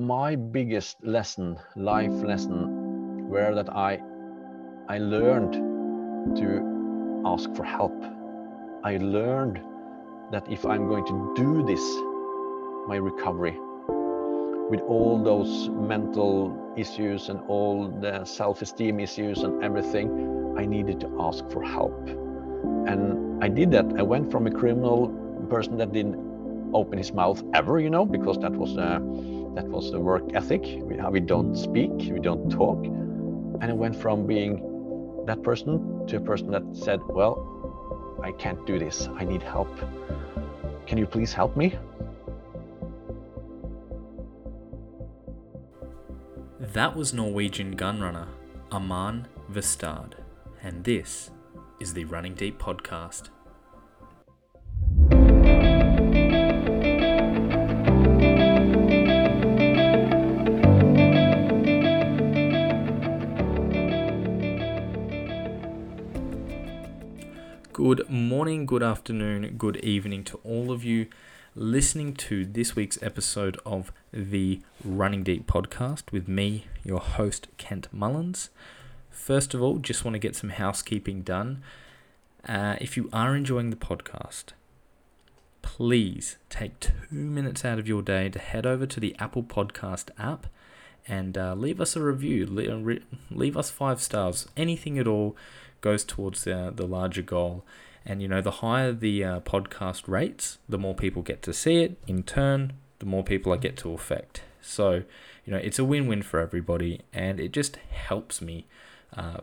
my biggest lesson, life lesson, were that I I learned to ask for help. I learned that if I'm going to do this, my recovery, with all those mental issues and all the self-esteem issues and everything, I needed to ask for help. And I did that. I went from a criminal person that didn't open his mouth ever, you know, because that was uh, that was the work ethic. We, we don't speak, we don't talk, and I went from being that person to a person that said, "Well, I can't do this. I need help. Can you please help me?" That was Norwegian gunrunner Arman Vestad, and this is the Running Deep podcast. Good morning, good afternoon, good evening to all of you listening to this week's episode of the Running Deep podcast with me, your host, Kent Mullins. First of all, just want to get some housekeeping done. Uh, if you are enjoying the podcast, please take two minutes out of your day to head over to the Apple Podcast app and uh, leave us a review. Leave, leave us five stars. Anything at all goes towards the, the larger goal. And you know, the higher the uh, podcast rates, the more people get to see it. In turn, the more people I get to affect. So, you know, it's a win win for everybody, and it just helps me, uh,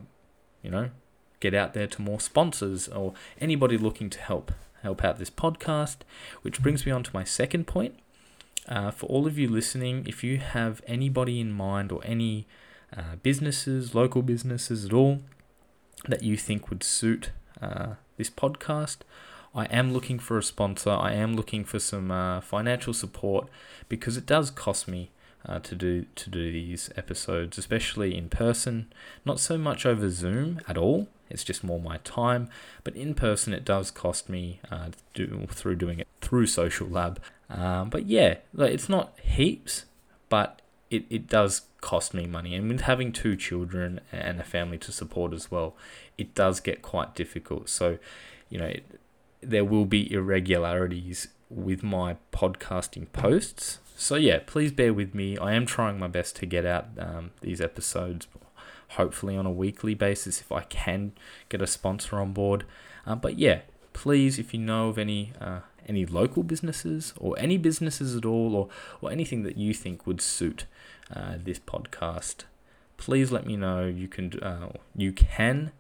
you know, get out there to more sponsors or anybody looking to help help out this podcast. Which brings me on to my second point. Uh, for all of you listening, if you have anybody in mind or any uh, businesses, local businesses at all, that you think would suit uh, this podcast. I am looking for a sponsor. I am looking for some uh, financial support because it does cost me uh, to do to do these episodes, especially in person. Not so much over Zoom at all. It's just more my time. But in person, it does cost me uh, do, through doing it through Social Lab. Um, but yeah, it's not heaps, but it, it does cost me money. And with having two children and a family to support as well, it does get quite difficult. So, you know, it, there will be irregularities with my podcasting posts. So, yeah, please bear with me. I am trying my best to get out um, these episodes, hopefully on a weekly basis if I can get a sponsor on board. Uh, but yeah, please, if you know of any uh, any local businesses or any businesses at all, or or anything that you think would suit uh, this podcast, please let me know. You can uh, you can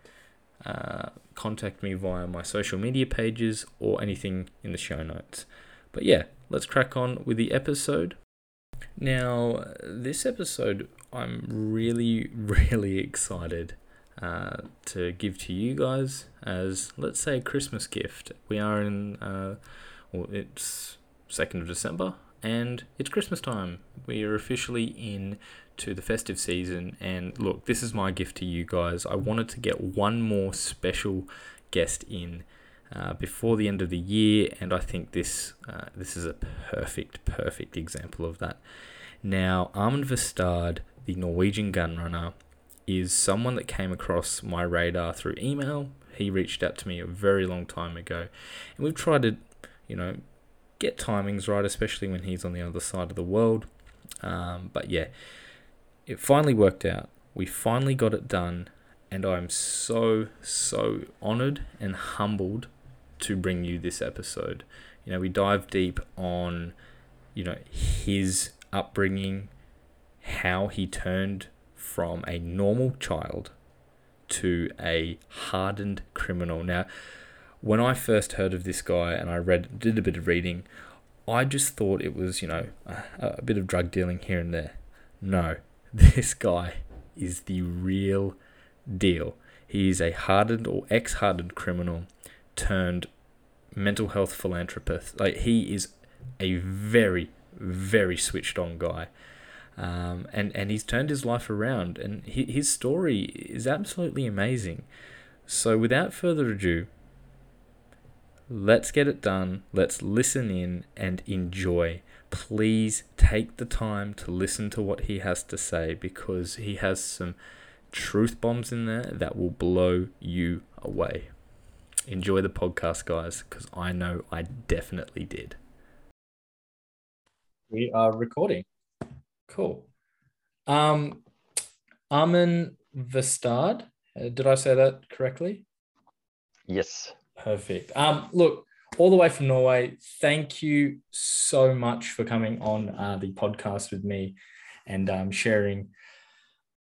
uh, contact me via my social media pages or anything in the show notes. But yeah, let's crack on with the episode. Now, this episode, I'm really, really excited uh, to give to you guys as, let's say, a Christmas gift. We are in, uh, well, it's 2nd of December, and it's Christmas time. We are officially in to the festive season, and look, this is my gift to you guys. I wanted to get one more special guest in uh, before the end of the year, and I think this uh, this is a perfect, perfect example of that. Now, Arman Vestad, the Norwegian gunrunner, is someone that came across my radar through email. He reached out to me a very long time ago, and we've tried to, you know, get timings right, especially when he's on the other side of the world. Um, but yeah, it finally worked out. We finally got it done, and I'm so, so honored and humbled to bring you this episode. You know, we dive deep on, you know, his upbringing, how he turned from a normal child to a hardened criminal. Now, when I first heard of this guy and I read did a bit of reading, I just thought it was you know a, a bit of drug dealing here and there. No, this guy is the real deal. He is a hardened or ex-hardened criminal turned mental health philanthropist. Like he is a very very switched on guy. Um, and and he's turned his life around, and his story is absolutely amazing. So, without further ado, Let's get it done. Let's listen in and enjoy please take the time to listen to what he has to say because he has some truth bombs in there that will blow you away. Enjoy the podcast, guys, because I know I definitely did. We are recording. Cool. Um, Arman Vestad, uh, did I say that correctly? Yes. Perfect. Um, look, all the way from Norway, thank you so much for coming on uh, the podcast with me and um, sharing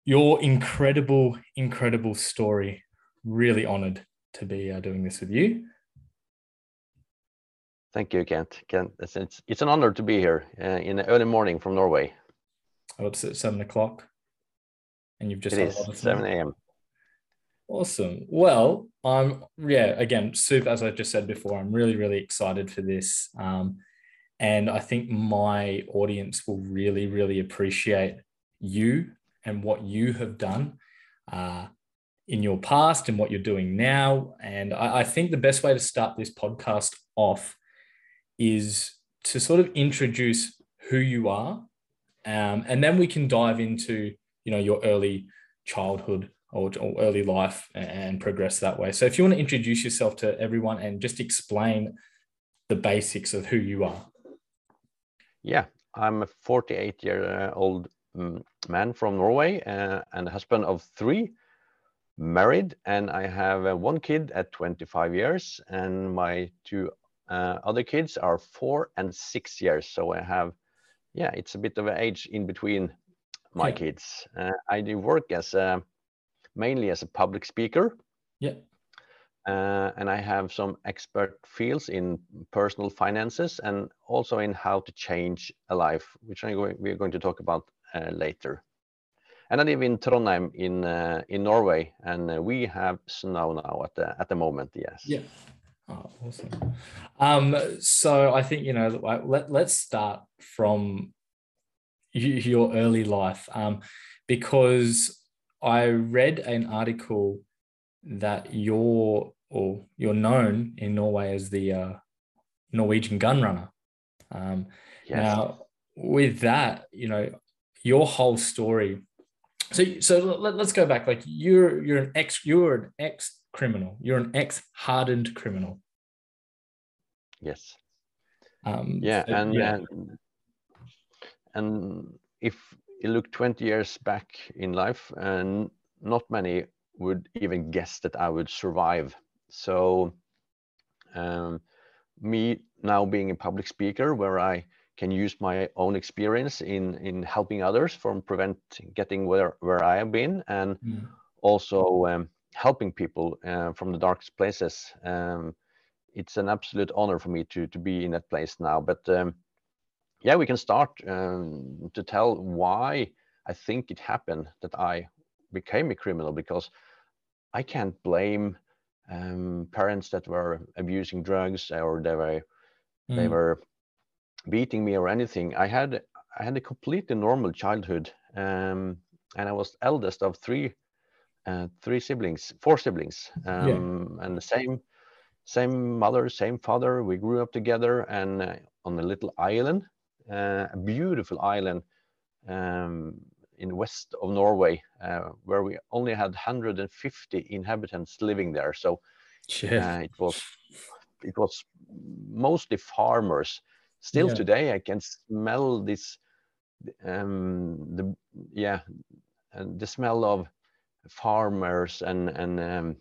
your incredible, incredible story. Really honored to be uh, doing this with you. Thank you, Kent. Kent, it's, it's, it's an honor to be here uh, in the early morning from Norway. Oh, it's at seven o'clock, and you've just it is seven a.m. Awesome. Well, I'm yeah. Again, super. As I just said before, I'm really really excited for this, um, and I think my audience will really really appreciate you and what you have done uh, in your past and what you're doing now. And I, I think the best way to start this podcast off is to sort of introduce who you are, um, and then we can dive into you know your early childhood or, or early life and progress that way. So if you want to introduce yourself to everyone and just explain the basics of who you are. Yeah, I'm a 48 year old mm, man from Norway uh, and husband of three, married, and I have uh, one kid at 25 years, and my two uh, other kids are four and six years. So I have, yeah, it's a bit of an age in between my yeah. kids. Uh, I do work as a mainly as a public speaker. Yeah. Uh, and I have some expert fields in personal finances and also in how to change a life, which going, we're going to talk about uh, later. And I live in Trondheim in uh, in Norway, and uh, we have snow now at the at the moment. Yes. Yeah. Oh, awesome. Um, so I think you know let let's start from your early life, um, because I read an article that you're or you're known in Norway as the uh, Norwegian gun runner. Um, yes. Now, with that, you know, your whole story. So, so let, us go back. Like you're you're an ex you're an ex criminal. You're an ex hardened criminal. Yes. Um, yeah, so, and, yeah. and and if you look 20 years back in life and not many would even guess that I would survive. So um, me now being a public speaker where I can use my own experience in, in helping others from prevent getting where, where I have been and mm. also um, helping people uh, from the darkest places. Um, it's an absolute honor for me to, to be in that place now. But um, yeah, we can start um, to tell why I think it happened that I became a criminal because I can't blame um, parents that were abusing drugs or they were mm. they were beating me or anything. I had I had a completely normal childhood, um, and I was eldest of three uh, three siblings, four siblings, um, yeah. and the same same mother, same father. We grew up together and uh, on a little island uh, a beautiful island um, in west of Norway, uh, where we only had 150 inhabitants living there. So uh, it was it was mostly farmers. Still yeah. today, I can smell this um, the yeah the smell of farmers and and um,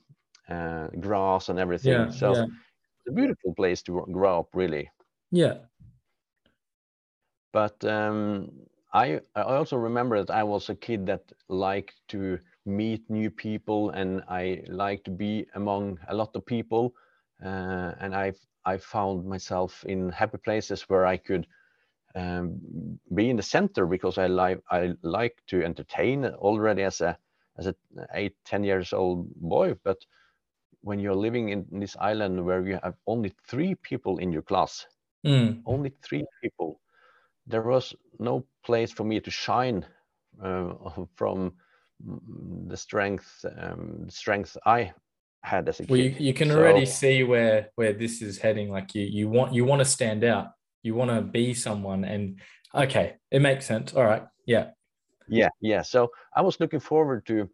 uh, grass and everything. Yeah, so yeah. it's a beautiful place to grow up, really. Yeah, but um, I, I also remember that I was a kid that liked to meet new people and I liked to be among a lot of people. Uh, and I I found myself in happy places where I could um, be in the center because I like I like to entertain already as a as a eight ten years old boy. But when you're living in this island where you have only three people in your class, mm. only three people, there was no place for me to shine uh, from the strength um, strength I had as a well, kid. You, you can so, already see where where this is heading. Like you you want you want to stand out. you want to be someone and okay it makes sense all right yeah yeah yeah so i was looking forward to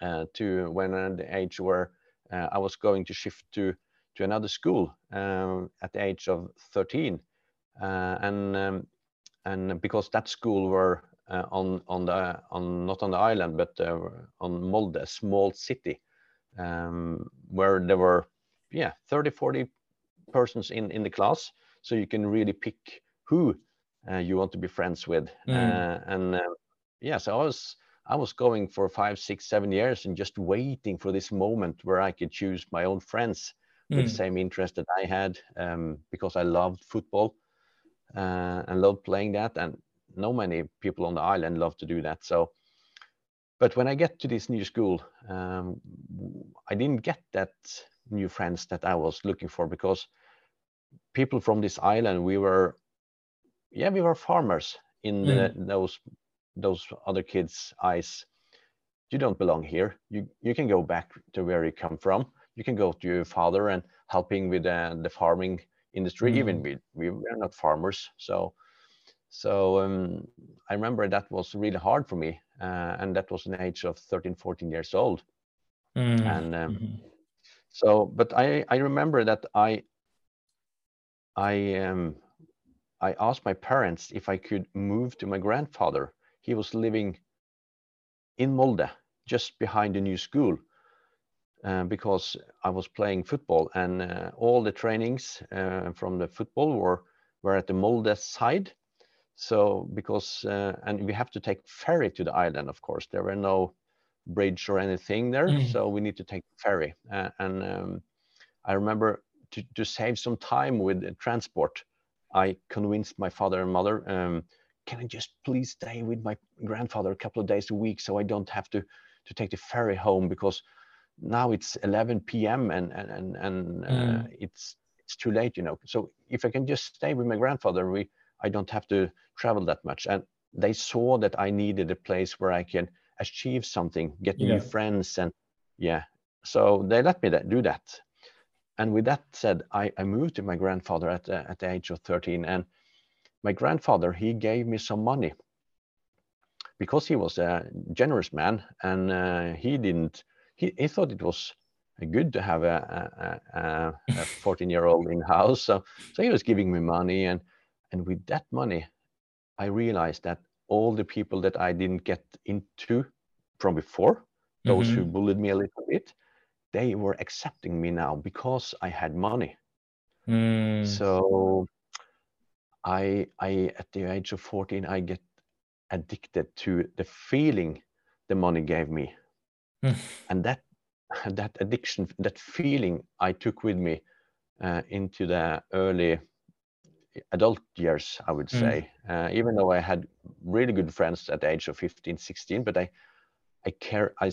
uh, to when at the age where uh, i was going to shift to to another school um, at the age of 13 uh, and um, and because that school were uh, on on the on not on the island but uh, on Molde, a small city, um, where there were yeah 30 40 persons in in the class, so you can really pick who uh, you want to be friends with, mm. Uh, and uh, yeah, so I was I was going for five, six, seven years and just waiting for this moment where I could choose my own friends mm. with the same interest that I had um, because I loved football uh, and love playing that. And no many people on the island love to do that. So, but when I get to this new school, um, I didn't get that new friends that I was looking for because people from this island, we were, yeah, we were farmers in the, mm. those those other kids' eyes. You don't belong here. You you can go back to where you come from. You can go to your father and helping with uh, the farming industry. Mm. Even we we were not farmers, so so um, I remember that was really hard for me, uh, and that was an age of 13, 14 years old. Mm. And um, mm-hmm. so, but I I remember that I I um I asked my parents if I could move to my grandfather. He was living in Molde, just behind the new school. Uh, because I was playing football and uh, all the trainings uh, from the football were, were at the Molde side. So because, uh, and we have to take ferry to the island, of course, there were no bridge or anything there. Mm. So we need to take ferry. And um, I remember to, to save some time with transport, I convinced my father and mother, um, can I just please stay with my grandfather a couple of days a week so I don't have to, to take the ferry home because now it's 11 p.m. and and and, and uh, mm. it's it's too late, you know. So if I can just stay with my grandfather, we I don't have to travel that much. And they saw that I needed a place where I can achieve something, get yeah. new friends, and yeah. So they let me that, do that. And with that said, I, I moved to my grandfather at uh, at the age of 13, and my grandfather he gave me some money because he was a generous man, and uh, he didn't he, he thought it was good to have a, a, a 14 year old in house. So, so he was giving me money. And, and with that money, I realized that all the people that I didn't get into from before, those mm-hmm. who bullied me a little bit, they were accepting me now because I had money. Mm. So I, I, at the age of 14, I get addicted to the feeling the money gave me. And that that addiction, that feeling I took with me uh, into the early adult years, I would mm. say. Mm. Uh, even though I had really good friends at the age of 15, 16, but I, I care. I,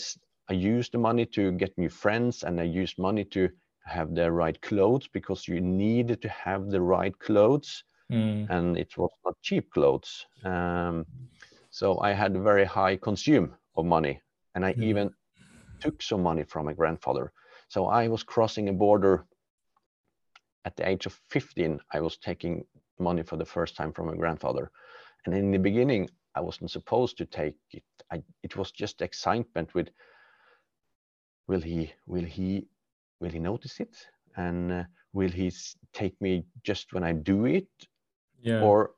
I used the money to get new friends, and I used money to have the right clothes because you needed to have the right clothes, mm. and it was not cheap clothes. Um, so I had a very high consume of money, and I mm. even took some money from my grandfather. So I was crossing a border at the age of 15. I was taking money for the first time from my grandfather. And in the beginning, I wasn't supposed to take it. I, it was just excitement with, will he, will he, will he notice it? And uh, will he take me just when I do it? Yeah. Or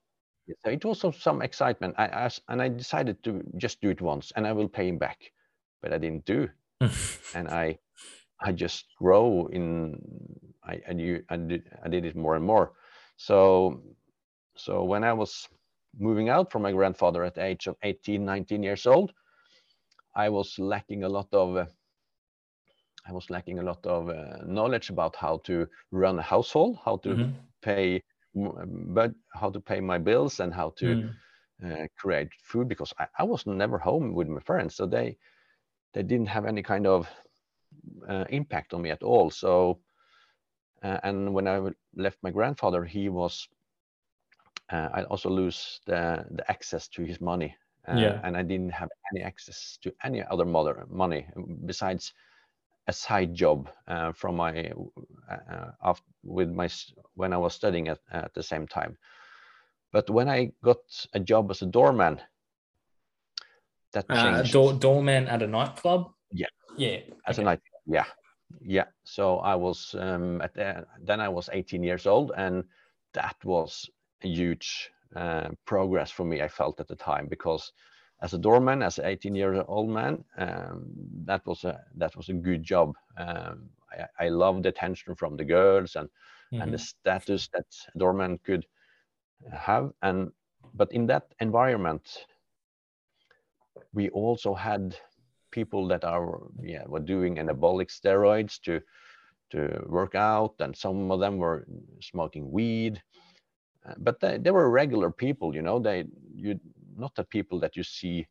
it was some excitement. I asked, and I decided to just do it once, and I will pay him back. But I didn't do and I I just grow in I I, knew, I did I did it more and more. So so when I was moving out from my grandfather at the age of 18, 19 years old, I was lacking a lot of uh, I was lacking a lot of uh, knowledge about how to run a household, how to mm-hmm. pay, but how to pay my bills and how to mm. uh, create food because I, I was never home with my parents, so they they didn't have any kind of uh, impact on me at all. So, uh, and when I left my grandfather, he was, uh, I also lose the, the access to his money. Uh, yeah. And I didn't have any access to any other mother money besides a side job uh, from my uh, after, with my when I was studying at, at the same time. But when I got a job as a doorman, that uh, door, doorman at a nightclub. Yeah. Yeah. As okay. a night. Yeah. Yeah. So I was um, at the, then I was 18 years old, and that was a huge uh, progress for me. I felt at the time because as a doorman, as an 18 year old man, um, that was a that was a good job. Um, I, I loved the attention from the girls and mm-hmm. and the status that doorman could have. And but in that environment, we also had people that are yeah were doing anabolic steroids to to work out, and some of them were smoking weed. Uh, but they, they were regular people, you know. They you not the people that you see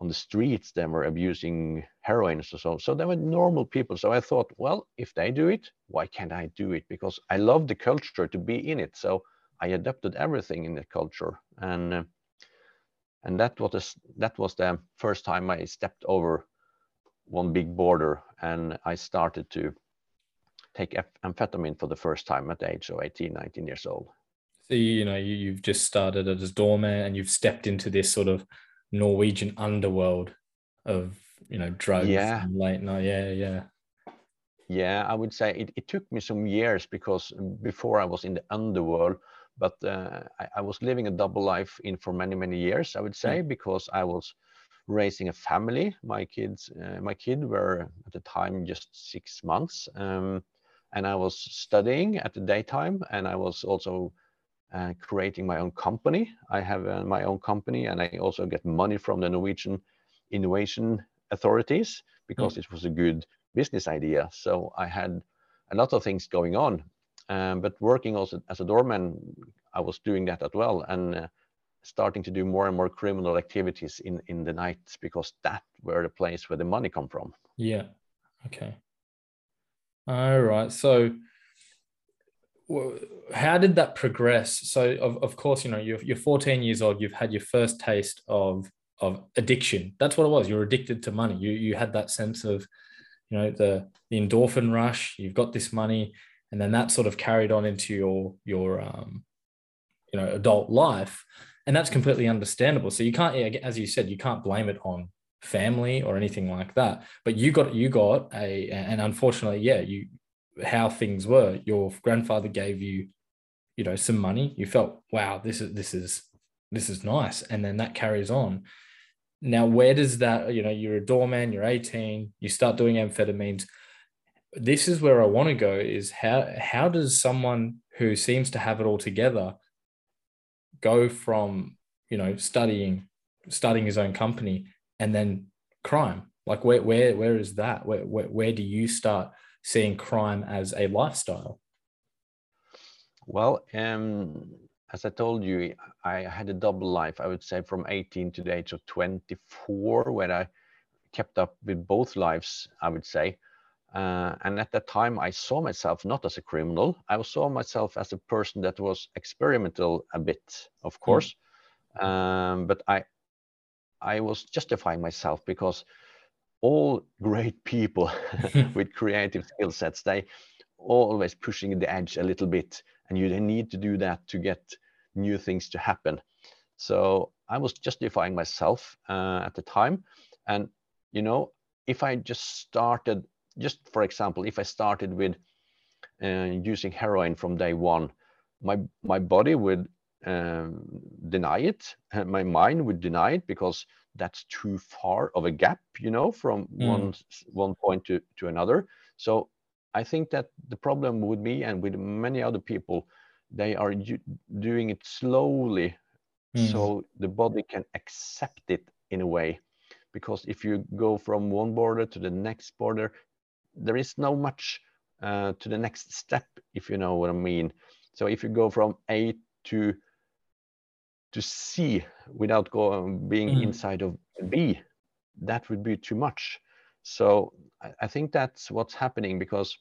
on the streets that were abusing heroin or so. So they were normal people. So I thought, well, if they do it, why can't I do it? Because I love the culture to be in it. So I adapted everything in the culture, and uh, and that was that was the first time I stepped over one big border, and I started to take amphetamine for the first time at the age of 18, 19 years old. So you know you, you've just started as a doorman, and you've stepped into this sort of Norwegian underworld of you know drugs yeah. late night. Yeah, yeah. Yeah, I would say it, it took me some years because before I was in the underworld, but uh, I, I, was living a double life in for many many years. I would say mm. because I was raising a family. My kids, uh, my kid were at the time just six months, um, and I was studying at the daytime, and I was also uh, creating my own company. I have uh, my own company, and I also get money from the Norwegian innovation authorities because mm. it was a good business idea. So I had a lot of things going on, um, but working also as a doorman, I was doing that as well, and uh, starting to do more and more criminal activities in in the nights because that were the place where the money come from. Yeah. Okay. All right. So, how did that progress? So, of, of course, you know, you're, you're 14 years old. You've had your first taste of of addiction. That's what it was. You're addicted to money. You you had that sense of, you know, the the endorphin rush. You've got this money and then that sort of carried on into your your um, you know adult life. And that's completely understandable. So you can't as you said you can't blame it on family or anything like that. But you got you got a and unfortunately yeah you how things were your grandfather gave you you know some money. You felt wow this is this is this is nice. And then that carries on. Now where does that you know you're a doorman you're 18 you start doing amphetamines this is where I want to go is how how does someone who seems to have it all together go from you know studying starting his own company and then crime? Like where where where is that? Where where, where do you start seeing crime as a lifestyle? Well um as i told you i had a double life. I would say from 18 to the age of 24 where i kept up with both lives i would say uh, and at that time, I saw myself not as a criminal. I saw myself as a person that was experimental a bit, of hmm. course. Mm. Um, but I, I was justifying myself because all great people with creative skill sets, they always pushing the edge a little bit, and you need to do that to get new things to happen. So I was justifying myself uh, at the time, and you know, if I just started just for example, if I started with uh, using heroin from day one, my my body would um, deny it, and my mind would deny it because that's too far of a gap, you know, from mm. one one point to to another. So I think that the problem with me and with many other people, they are doing it slowly, mm. so the body can accept it in a way because if you go from one border to the next border there is no much uh, to the next step, if you know what I mean. So if you go from A to to C without going being mm. inside of B, that would be too much. So I, I think that's what's happening because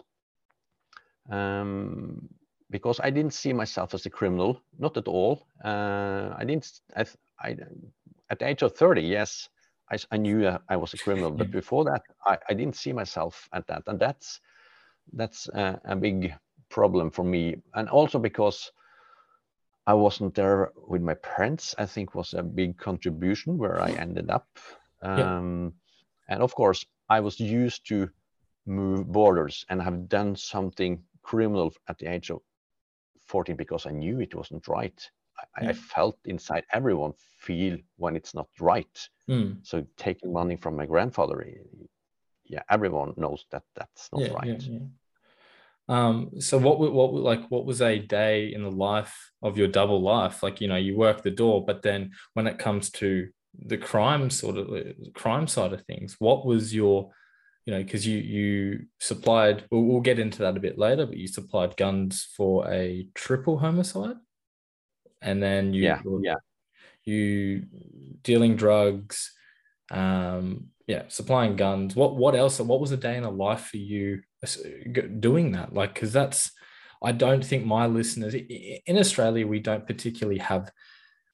um, because I didn't see myself as a criminal, not at all. Uh, I didn't. I, I, at the age of thirty, yes, I, I knew I was a criminal, but before that, I, I didn't see myself at that, and that's that's a, a big problem for me, and also because I wasn't there with my parents. I think was a big contribution where I ended up, um, yeah. and of course, I was used to move borders and have done something criminal at the age of 14 because I knew it wasn't right. I, mm. I felt inside everyone feel when it's not right. Mm. So taking money from my grandfather, yeah, everyone knows that that's not yeah, right. Yeah, yeah. Um, so what what like what was a day in the life of your double life? Like you know, you work the door, but then when it comes to the crime sort of crime side of things, what was your you know, because you you supplied. We'll, we'll get into that a bit later, but you supplied guns for a triple homicide, and then you yeah yeah you dealing drugs, um, yeah, supplying guns. What what else? What was a day in a life for you doing that? Like, because that's I don't think my listeners in Australia we don't particularly have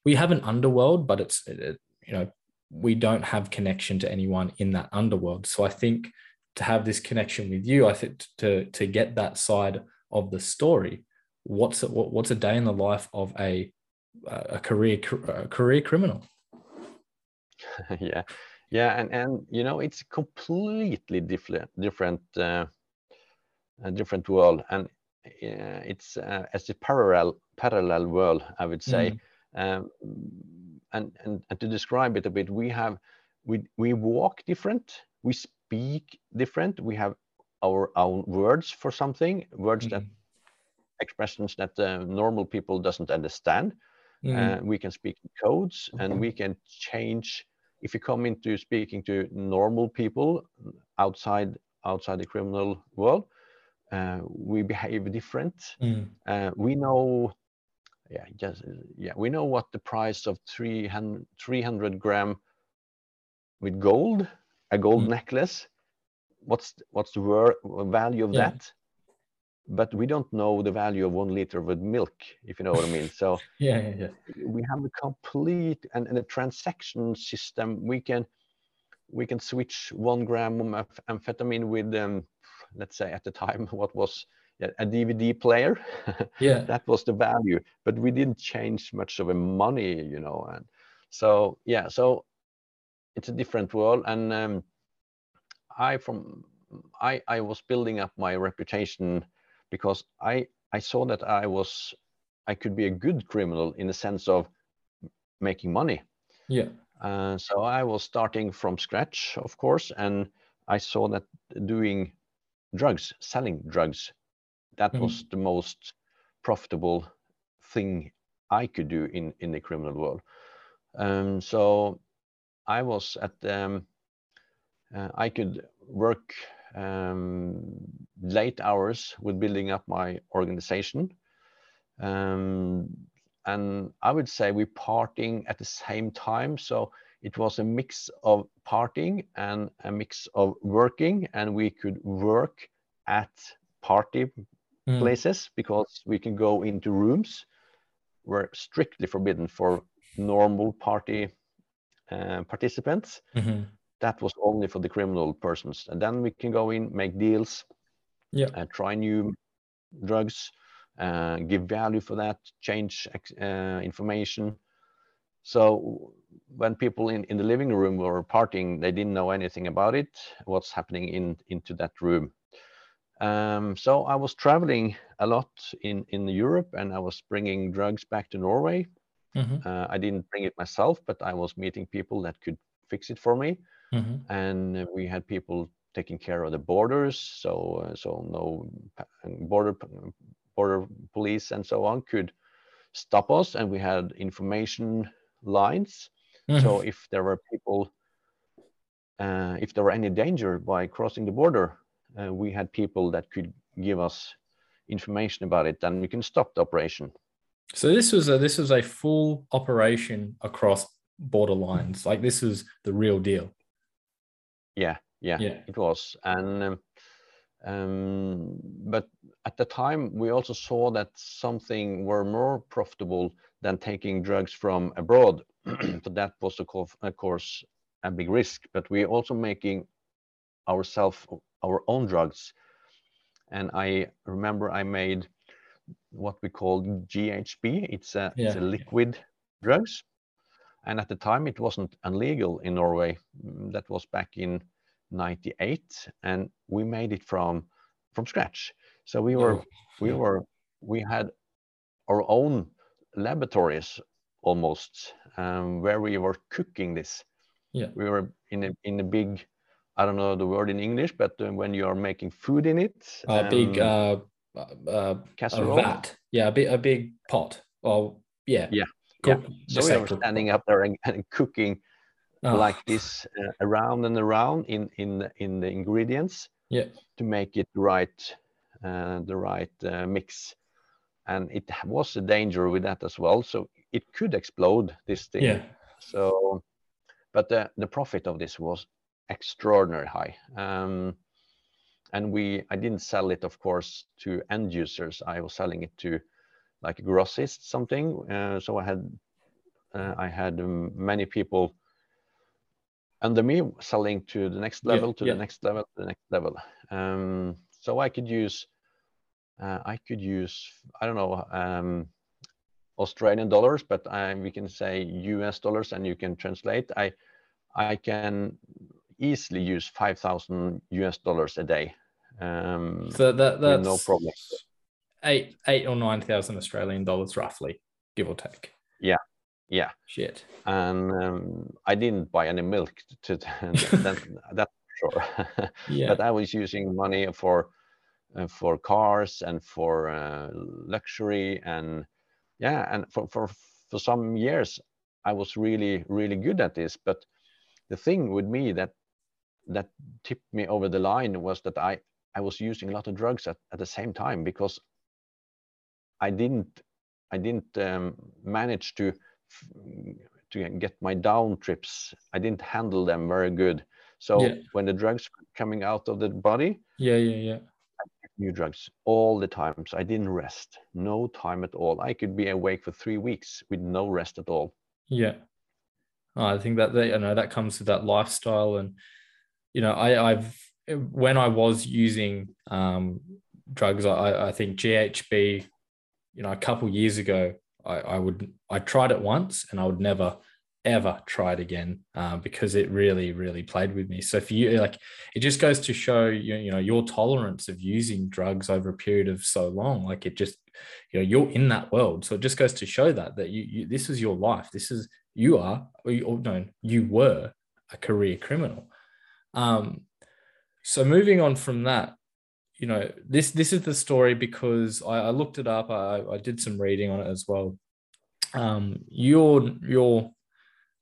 we have an underworld, but it's it, you know we don't have connection to anyone in that underworld. So I think to have this connection with you, I think to to get that side of the story, what's a, what's a day in the life of a a career a career criminal? yeah, yeah, and and you know it's completely different different uh, a different world, and uh, it's uh, as a parallel parallel world, I would say. Mm. Um, and, and, and to describe it a bit, we have we we walk different, we speak different, we have our own words for something, words mm-hmm. that expressions that uh, normal people doesn't understand. Mm-hmm. Uh, we can speak codes, and we can change. If you come into speaking to normal people outside outside the criminal world, uh, we behave different. Mm. Uh, we know yeah, just yeah, we know what the price of 300, 300 gram with gold, a gold mm. necklace. What's what's the value of yeah. that? But we don't know the value of one liter of milk, if you know what I mean. So yeah, yeah, yeah, we have a complete and, and a transaction system. We can we can switch one gram of amphetamine with um, let's say at the time what was a DVD player. Yeah, that was the value, but we didn't change much of a money, you know. And so yeah, so it's a different world. And um, I from I I was building up my reputation because I I saw that I was I could be a good criminal in the sense of making money. Yeah. Uh, so I was starting from scratch, of course, and I saw that doing drugs, selling drugs, that mm-hmm. was the most profitable thing I could do in in the criminal world. Um, so I was at um, uh, I could work um, late hours with building up my organization. Um, and I would say we partying at the same time. So it was a mix of partying and a mix of working, and we could work at party mm. places because we can go into rooms were strictly forbidden for normal party uh, participants. Mm-hmm. That was only for the criminal persons, and then we can go in, make deals, yeah, uh, try new drugs, uh, give value for that, change uh, information. So when people in, in the living room were partying, they didn't know anything about it, what's happening in into that room. Um, so I was traveling a lot in, in Europe and I was bringing drugs back to Norway. Mm-hmm. Uh, I didn't bring it myself, but I was meeting people that could fix it for me. Mm-hmm. And we had people taking care of the borders. So, uh, so no border, border police and so on could stop us. And we had information lines. Mm-hmm. So if there were people, uh, if there were any danger by crossing the border, uh, we had people that could give us information about it, and we can stop the operation. So this was a this was a full operation across border lines. Like this was the real deal. Yeah, yeah, yeah. it was, and um, um, but at the time we also saw that something were more profitable than taking drugs from abroad. so that was of course a big risk. But we're also making ourselves our own drugs. And I remember I made what we call GHB. It's a, Yeah. it's a liquid drugs. And at the time, it wasn't illegal in Norway. Mm, That was back in '98, and we made it from from scratch. So we were Oh, we were we had our own laboratories almost um, where we were cooking this. Yeah. We were in a in a big, I don't know the word in English, but uh, when you are making food in it, A big um, uh, uh, a vat. Yeah, a big a big pot. Oh, yeah. Yeah, Cook, So we were standing up there and, and cooking Oh, like this uh, around and around in in the- in the ingredients Yeah. to make it right uh, the right uh, mix. And it was a danger with that as well. So it could explode this thing. Yeah. so but the the profit of this was extraordinary high. Um, and we i didn't sell it of course to end users. I was selling it to like a grossist something uh, so i had uh, i had um, many people under me selling to the next Yeah, level to yeah. the next level the next level um, so i could use uh, i could use i don't know um, australian dollars but I, we can say us dollars and you can translate i i can easily use 5000 us dollars a day um, So that that's no problem. Eight eight or nine thousand Australian dollars roughly, give or take. yeah yeah. Shit. and um, i didn't buy any milk to, to that, that's for sure Yeah. but I was using money for uh, for cars and for uh, luxury and yeah, and for, for for some years I was really really good at this. But the thing with me that that tipped me over the line was that I I was using a lot of drugs at, at the same time because I didn't I didn't um, manage to f- to get my down trips. I didn't handle them very good. So Yeah. when the drugs coming out of the body, yeah, yeah, yeah. new drugs all the time. So I didn't rest, no time at all. I could be awake for three weeks with no rest at all. Yeah. Oh, I think that, that you know that comes with that lifestyle and you know I I've when I was using um drugs I I think GHB you know a couple years ago I I would I tried it once and I would never ever try it again um, because it really really played with me. So for you like it just goes to show you, you know your tolerance of using drugs over a period of so long. Like it just you know you're in that world. So it just goes to show that that you, you this is your life. This is you are or, you, or no you were a career criminal. Um so moving on from that you know this this is the story because i, I looked it up. I, I did some reading on it as well. Um your your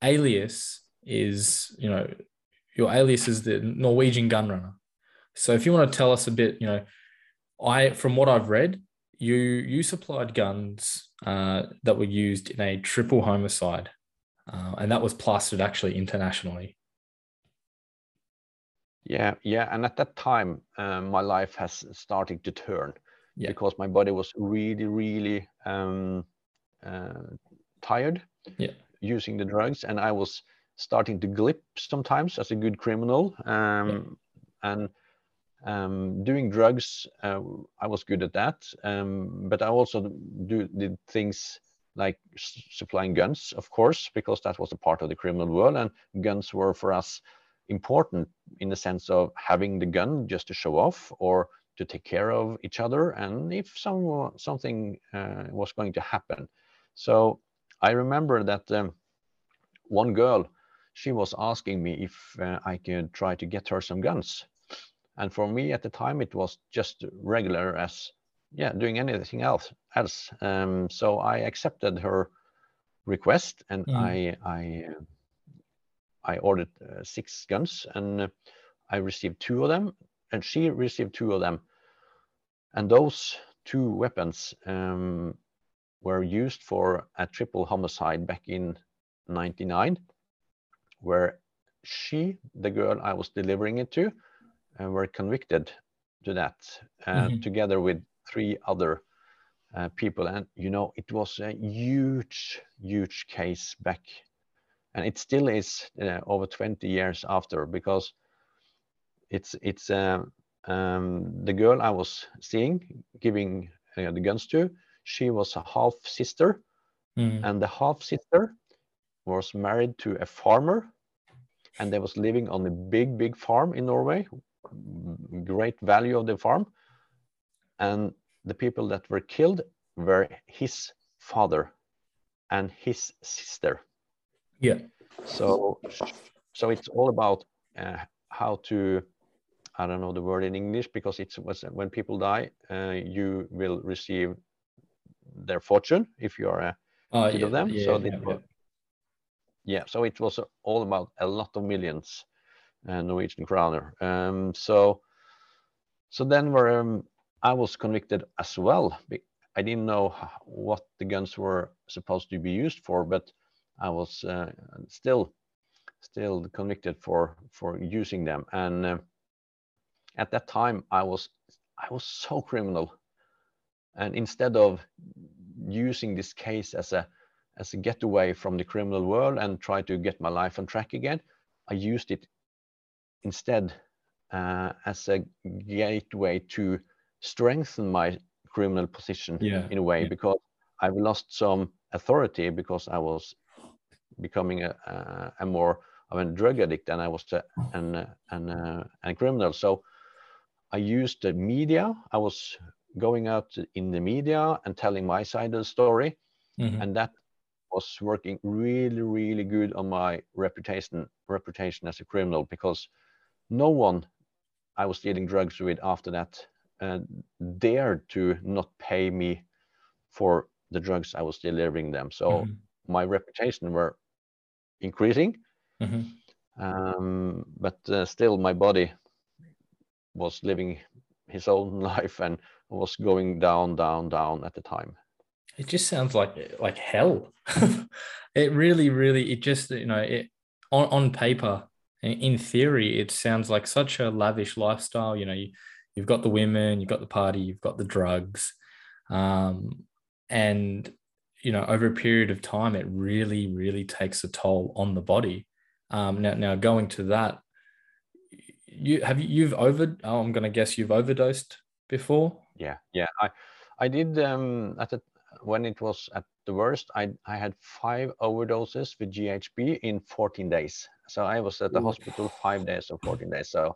alias is you know your alias is the norwegian gunrunner so if you want to tell us a bit you know i from what i've read you you supplied guns uh, that were used in a triple homicide uh, and that was plastered actually internationally Yeah, yeah. And at that time, um, my life has started to turn Yeah. because my body was really, really um, uh, tired Yeah. using the drugs, and I was starting to glip sometimes as a good criminal. Um, And um, doing drugs, uh, I was good at that. Um, but I also do did things like supplying guns, of course, because that was a part of the criminal world, and guns were for us important in the sense of having the gun just to show off or to take care of each other and if some something uh, was going to happen. So i remember that um, one girl she was asking me if uh, i could try to get her some guns. And for me at the time it was just regular as yeah doing anything else else. Um, so i accepted her request and Mm. i i uh, I ordered uh, six guns and uh, I received two of them, and she received two of them. And those two weapons um, were used for a triple homicide back in 99, where she, the girl I was delivering it to, uh, were convicted to that, uh, Mhm. together with three other uh, people. And, you know, it was a huge, huge case back and it still is uh, over 20 years after because it's it's uh, um, the girl I was seeing giving uh, the guns to. She was a half sister, Mm. and the half sister was married to a farmer, and they was living on a big big farm in Norway. Great value of the farm, and the people that were killed were his father and his sister Yeah. so so it's all about uh, how to i don't know the word in english because it's was when people die uh, you will receive their fortune if you are a Oh, kid yeah. of them yeah, so yeah, this yeah. was- yeah so it was all about a lot of millions uh, norwegian kroner um so so then where um, i was convicted as well i didn't know what the guns were supposed to be used for but i was uh, still still convicted for for using them and uh, at that time i was i was so criminal and instead of using this case as a as a getaway from the criminal world and try to get my life on track again i used it instead uh, as a gateway to strengthen my criminal position Yeah, in a way yeah. because i've lost some authority because i was becoming a, a, a more of a drug addict than i was a, an, uh, an, uh, a criminal so i used the media i was going out in the media and telling my side of the story Mhm. and that was working really really good on my reputation reputation as a criminal because no one i was dealing drugs with after that uh, dared to not pay me for the drugs i was delivering them so Mhm. my reputation were increasing Mhm. um, but uh, still my body was living his own life and was going down down down at the time It just sounds like like hell. it really, really, it just you know it on on paper, in in theory, it sounds like such a lavish lifestyle. You know, you you've got the women, you've got the party, you've got the drugs, um, and you know over a period of time, it really, really takes a toll on the body. Um, now, now going to that, you have you you've over. Oh, I'm going to guess you've overdosed before. yeah yeah i i did um at the when it was at the worst i i had five overdoses with ghb in 14 days so i was at the Ooh. hospital five days or 14 days so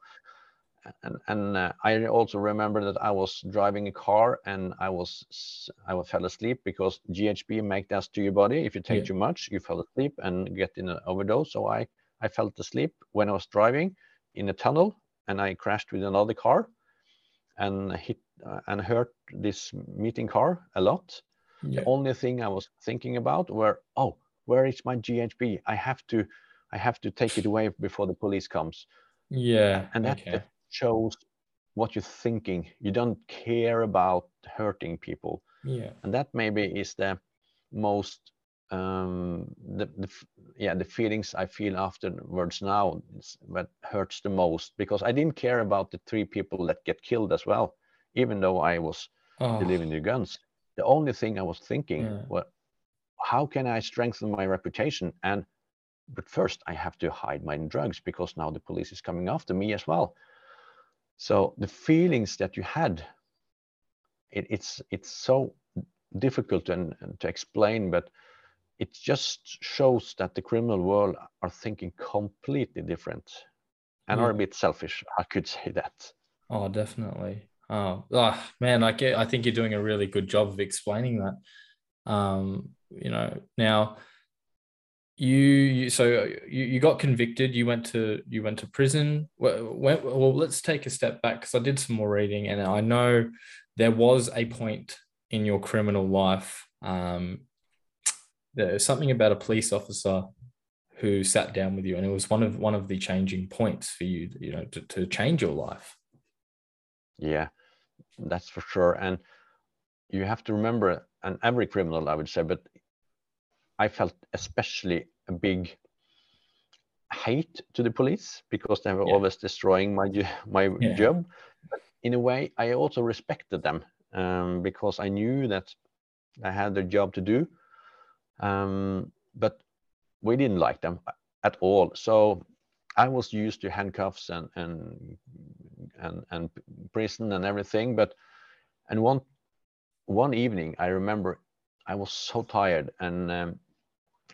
and and uh, i also remember that i was driving a car and i was I was fell asleep because ghb make that to your body if you take Yeah. too much you fell asleep and get in an overdose so i i fell asleep when i was driving in a tunnel and i crashed with another car and hit uh, and hurt this meeting car a lot Yeah. the only thing i was thinking about were oh where is my ghb i have to i have to take it away before the police comes Yeah. and that okay. that shows what you're thinking. You don't care about hurting people. Yeah. and that maybe is the most um the, the yeah the feelings i feel afterwards now is what hurts the most because i didn't care about the three people that get killed as well even though i was Oh, delivering the guns. The only thing i was thinking Yeah. well how can i strengthen my reputation? And but first i have to hide my drugs because now the police is coming after me as well so the feelings that you had it, it's it's so difficult to, and to explain but it just shows that the criminal world are thinking completely different and are a bit selfish i could say that oh, definitely. Oh, ah, man, I get, I think you're doing a really good job of explaining that. Um, you know, now you, you so you, you got convicted, you went to you went to prison. Well, well let's take a step back because I did some more reading and I know there was a point in your criminal life. Um, there's something about a police officer who sat down with you, and it was one of one of the changing points for you, you know, to, to change your life. yeah that's for sure and you have to remember and every criminal i would say but i felt especially a big hate to the police because they were Yeah. always destroying my my Yeah. job but in a way i also respected them um, because i knew that i had their job to do um, but we didn't like them at all. So I was used to handcuffs and and and and prison and everything. But and one one evening, I remember I was so tired and um,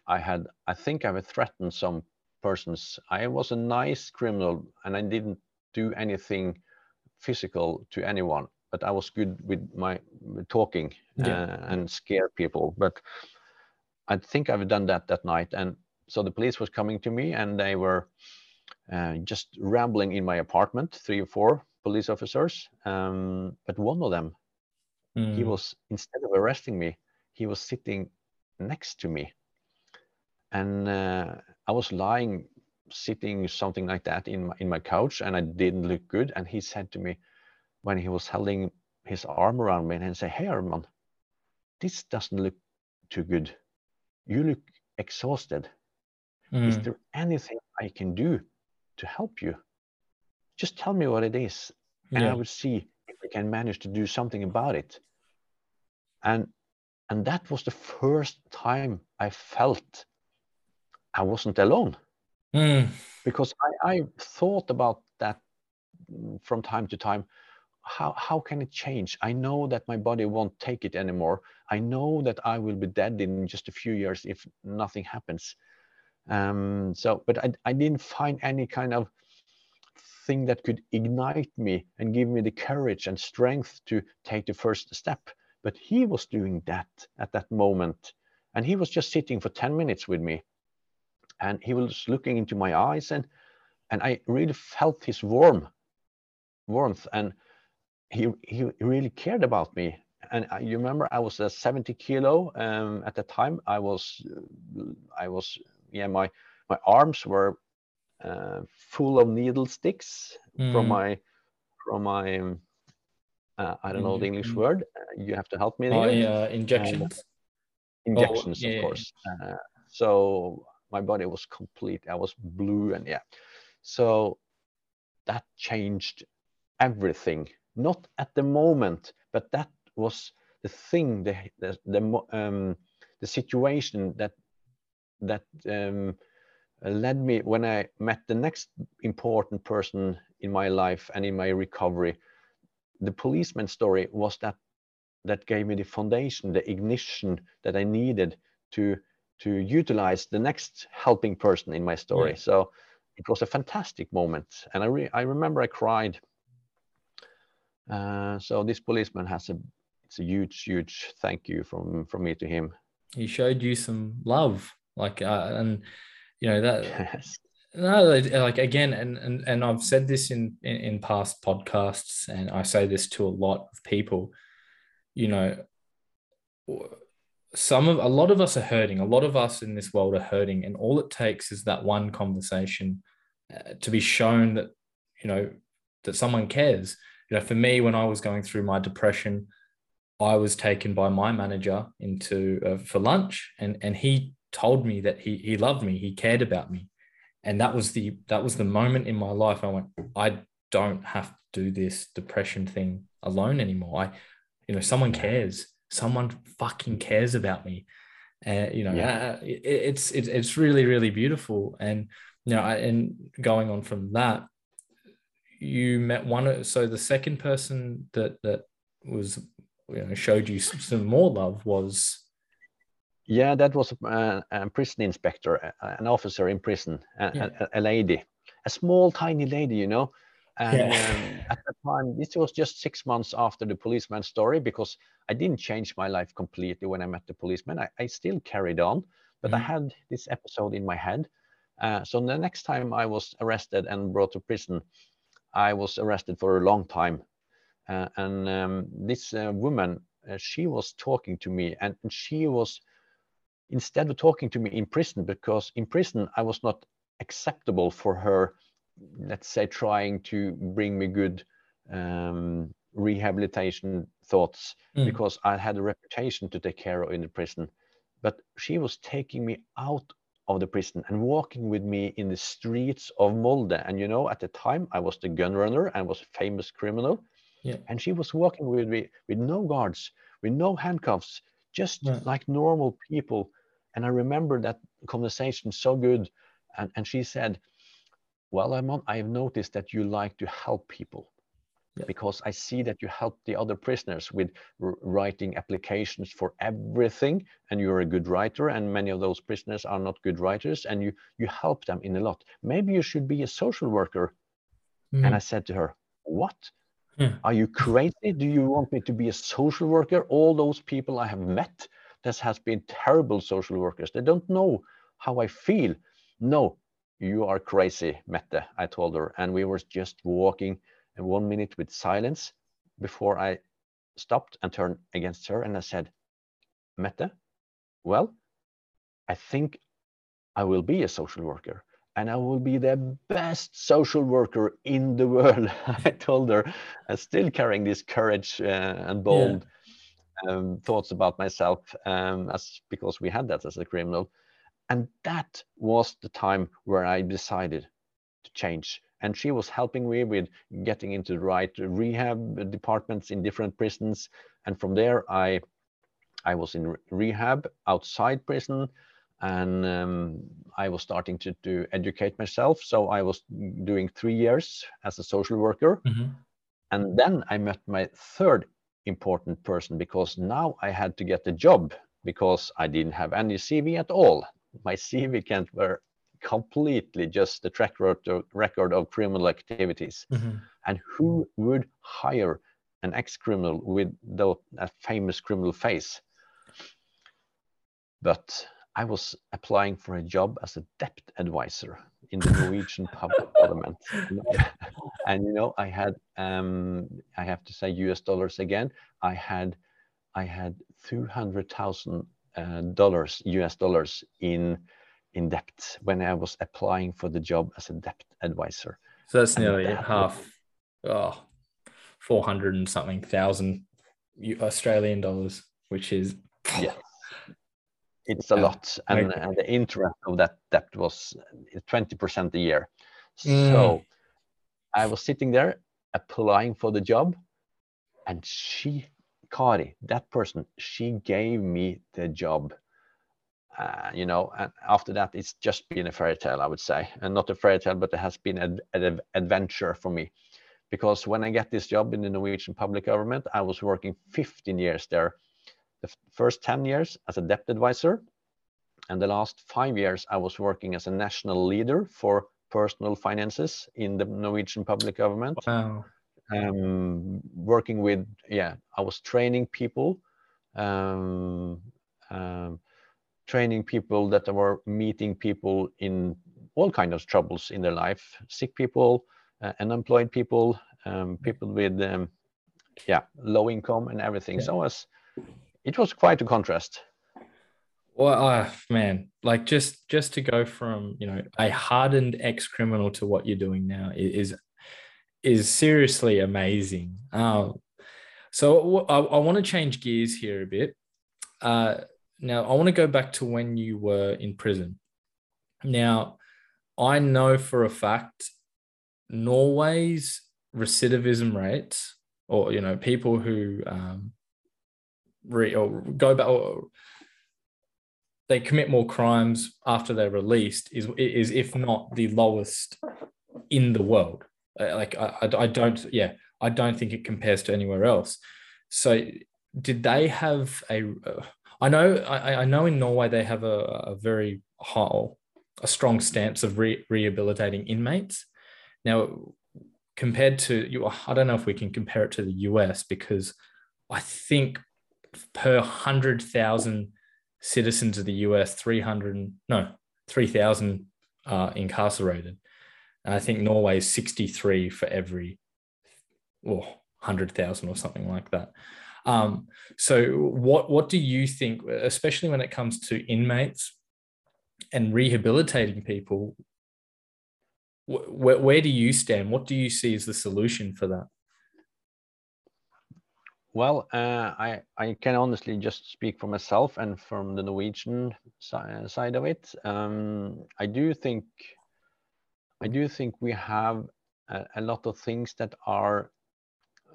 I had I think I threatened some persons. I was a nice criminal and I didn't do anything physical to anyone, but I was good with my talking Yeah. uh, and scare people. But I think I've done that that night, and so the police was coming to me and they were uh, just rambling in my apartment, three or four police officers. Um, but one of them, he Mm. was instead of arresting me, he was sitting next to me, and uh, I was lying, sitting something like that in my, in my couch, and I didn't look good. And he said to me, when he was holding his arm around me, and said, "Hey, Arman, this doesn't look too good. You look exhausted. Is Mm. there anything I can do to help you? Just tell me what it is, and I will see if we can manage to do something about it. And and that was the first time I felt I wasn't alone Mm. because I, I thought about that mm, from time to time. How how can it change? I know that my body won't take it anymore. I know that I will be dead in just a few years if nothing happens. Um, so, but I, I didn't find any kind of thing that could ignite me and give me the courage and strength to take the first step. But he was doing that at that moment. And he was just sitting for 10 minutes with me. And he was looking into my eyes and and I really felt his warm warmth and he he really cared about me. And I, you remember I was a 70 kilo um, at the time. I was uh, I was yeah my my arms were uh, full of needle sticks from Mm. my from my um, uh, I don't know the English word. Uh, you have to help me Oh, here. yeah, injections. Injections, yeah, of course. Uh, so my body was complete. I was blue, and yeah. So that changed everything. Not at the moment, but that was the thing, the the the, um, the situation that that um, led me when I met the next important person in my life and in my recovery. The policeman story was that that gave me the foundation, the ignition that I needed to to utilize the next helping person in my story. Yeah. So it was a fantastic moment, and I re- I remember I cried. Uh, so this policeman has a it's a huge huge thank you from from me to him. He showed you some love, like, uh, and you know that Yes. No, like again, and and and I've said this in, in in past podcasts, and I say this to a lot of people. You know, some of a lot of us are hurting. A lot of us in this world are hurting, and all it takes is that one conversation uh, to be shown that you know that someone cares. You know, for me, when I was going through my depression, I was taken by my manager into uh, for lunch, and and he told me that he he loved me, he cared about me, and that was the that was the moment in my life I went, I don't have to do this depression thing alone anymore. I, you know, someone cares, someone fucking cares about me, and you know, Yeah. uh, it, it's it's it's really really beautiful, and you know, I, and going on from that, you met one. So the second person that that was you know showed you some more love was Yeah, that was a, a prison inspector, an officer in prison, a, Yeah. a, a lady, a small, tiny lady, you know. And Yeah. um, at the time, this was just six months after the policeman story because I didn't change my life completely when I met the policeman. I, I still carried on, but I Mhm. had this episode in my head. Uh, so the next time I was arrested and brought to prison, I was arrested for a long time. Uh, and um, this uh, woman, uh, she was talking to me, and, and she was instead of talking to me in prison because in prison i was not acceptable for her let's say trying to bring me good um, rehabilitation thoughts Mm. because i had a reputation to take care of in the prison but she was taking me out of the prison and walking with me in the streets of molde and you know at the time i was the gun runner and was a famous criminal Yeah. and she was walking with me with no guards with no handcuffs just Right. like normal people and i remember that conversation so good. And, and she said, well, Arman, I've noticed that you like to help people yeah. because I see that you help the other prisoners with writing applications for everything, and you're a good writer, and many of those prisoners are not good writers, and you you help them in a lot. Maybe you should be a social worker. Mm. And I said to her, What? Yeah. Are you crazy? Do you want me to be a social worker? All those people I have met, this has been terrible social workers. They don't know how I feel. No, you are crazy, Mette, I told her. And we were just walking and one minute with silence before I stopped and turned against her and I said, Mette, well, I think I will be a social worker and I will be the best social worker in the world. I told her, I'm still carrying this courage uh, and bold yeah. um, thoughts about myself um, as because we had that as a criminal. And that was the time where I decided to change. And she was helping me with getting into the right rehab departments in different prisons. And from there i i was in rehab outside prison. And um, i was starting to, to educate myself. So i was doing three years as a social worker. Mm-hmm. and then i met my third important person because now i had to get a job because i didn't have any cv at all my cv can't were completely just the track record of criminal activities. Mm-hmm. And who would hire an ex-criminal with the, a famous criminal face? But I was applying for a job as a debt advisor in the Norwegian public parliament. and you know, I had um, I have to say US dollars again. I had I had two hundred thousand dollars US dollars in in debt when I was applying for the job as a debt advisor. So that's nearly that half, oh, 400 and something thousand Australian dollars, which is. Yeah. It's a yeah. lot. And, and, the interest of that debt was 20% a year. Mm. So I was sitting there applying for the job, and she, Kari, that person, she gave me the job uh, you know, and after that, it's just been a fairy tale, I would say, and not a fairy tale, but it has been an adventure for me. Because when I get this job in the Norwegian public government, I was working 15 years there. The first 10 years as a debt advisor, and the last five years I was working as a national leader for personal finances in the Norwegian public government. Wow. Um, working with, yeah, I was training people. Um, um, training people that were meeting people in all kinds of troubles in their life sick people uh, unemployed people um, people with um, yeah low income and everything yeah. so it was it was quite a contrast well uh, man like just just to go from you know a hardened ex-criminal to what you're doing now is is seriously amazing um, so I, want to change gears here a bit uh, now, I want to go back to when you were in prison. Now, I know for a fact Norway's recidivism rates, or you know, people who um, re, or go back, or they commit more crimes after they're released, is is if not the lowest in the world. Uh, like I, I don't, yeah, I don't think it compares to anywhere else. So, did they have a? Uh, know I, I know in Norway they have a, a very high, a strong stance of re- rehabilitating inmates. Now, compared to you, I don't know if we can compare it to the US because I think per hundred thousand citizens of the US, three hundred no three thousand are incarcerated. And I think Norway is sixty three for every, hundred thousand or something like that. Um, so, what what do you think, especially when it comes to inmates and rehabilitating people? Wh- where, do you stand? What do you see as the solution for that? Well, uh, I I can honestly just speak for myself and from the Norwegian si- side of it. Um, I do think I do think we have a, a, lot of things that are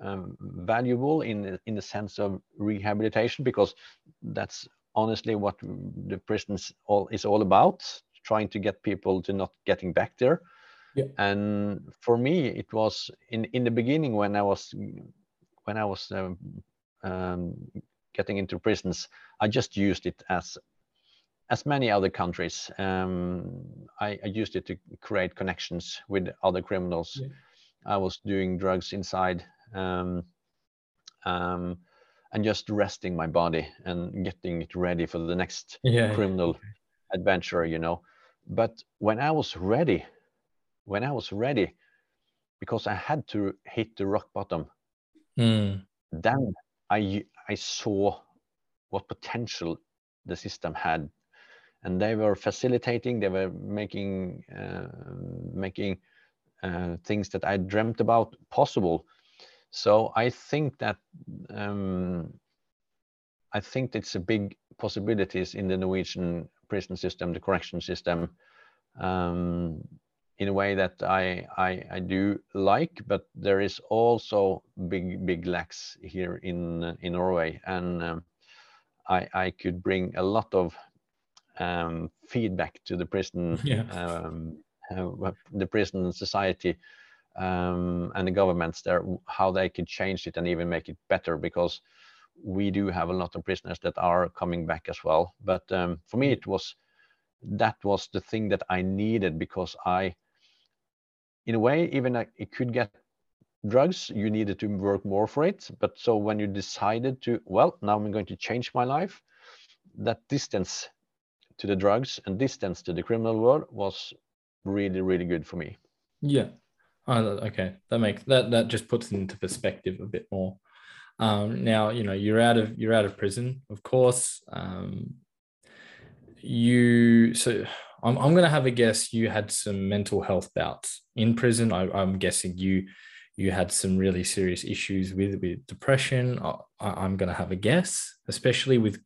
um, valuable in in the sense of rehabilitation because that's honestly what the prisons all is all about trying to get people to not getting back there Yeah. and for me it was in in the beginning when i was when i was um, um, getting into prisons i just used it as as many other countries um, I, I used it to create connections with other criminals Yeah. i was doing drugs inside um, um, and just resting my body and getting it ready for the next Yeah. criminal adventure you know but when i was ready when i was ready because i had to hit the rock bottom Mm. then i i saw what potential the system had and they were facilitating they were making uh, making uh, things that i dreamt about possible. So i think that um, i think it's a big possibilities in the norwegian prison system the correction system um, in a way that I, I I do like, but there is also big big lacks here in in Norway, and um, I I could bring a lot of um, feedback to the prison Yeah. um, uh, the prison society um, and the governments there how they could change it and even make it better because we do have a lot of prisoners that are coming back as well. But um, for me, it was that was the thing that I needed because I, in a way, even like it could get drugs, you needed to work more for it. But so when you decided to, well, now I'm going to change my life, that distance to the drugs and distance to the criminal world was really, really good for me. Yeah. Okay. That makes that that just puts it into perspective a bit more. Um, now you know you're out of you're out of prison, of course. Um, you so I'm I'm gonna have a guess. You had some mental health bouts in prison. I, I'm guessing you you had some really serious issues with with depression. I, I'm gonna have a guess, especially with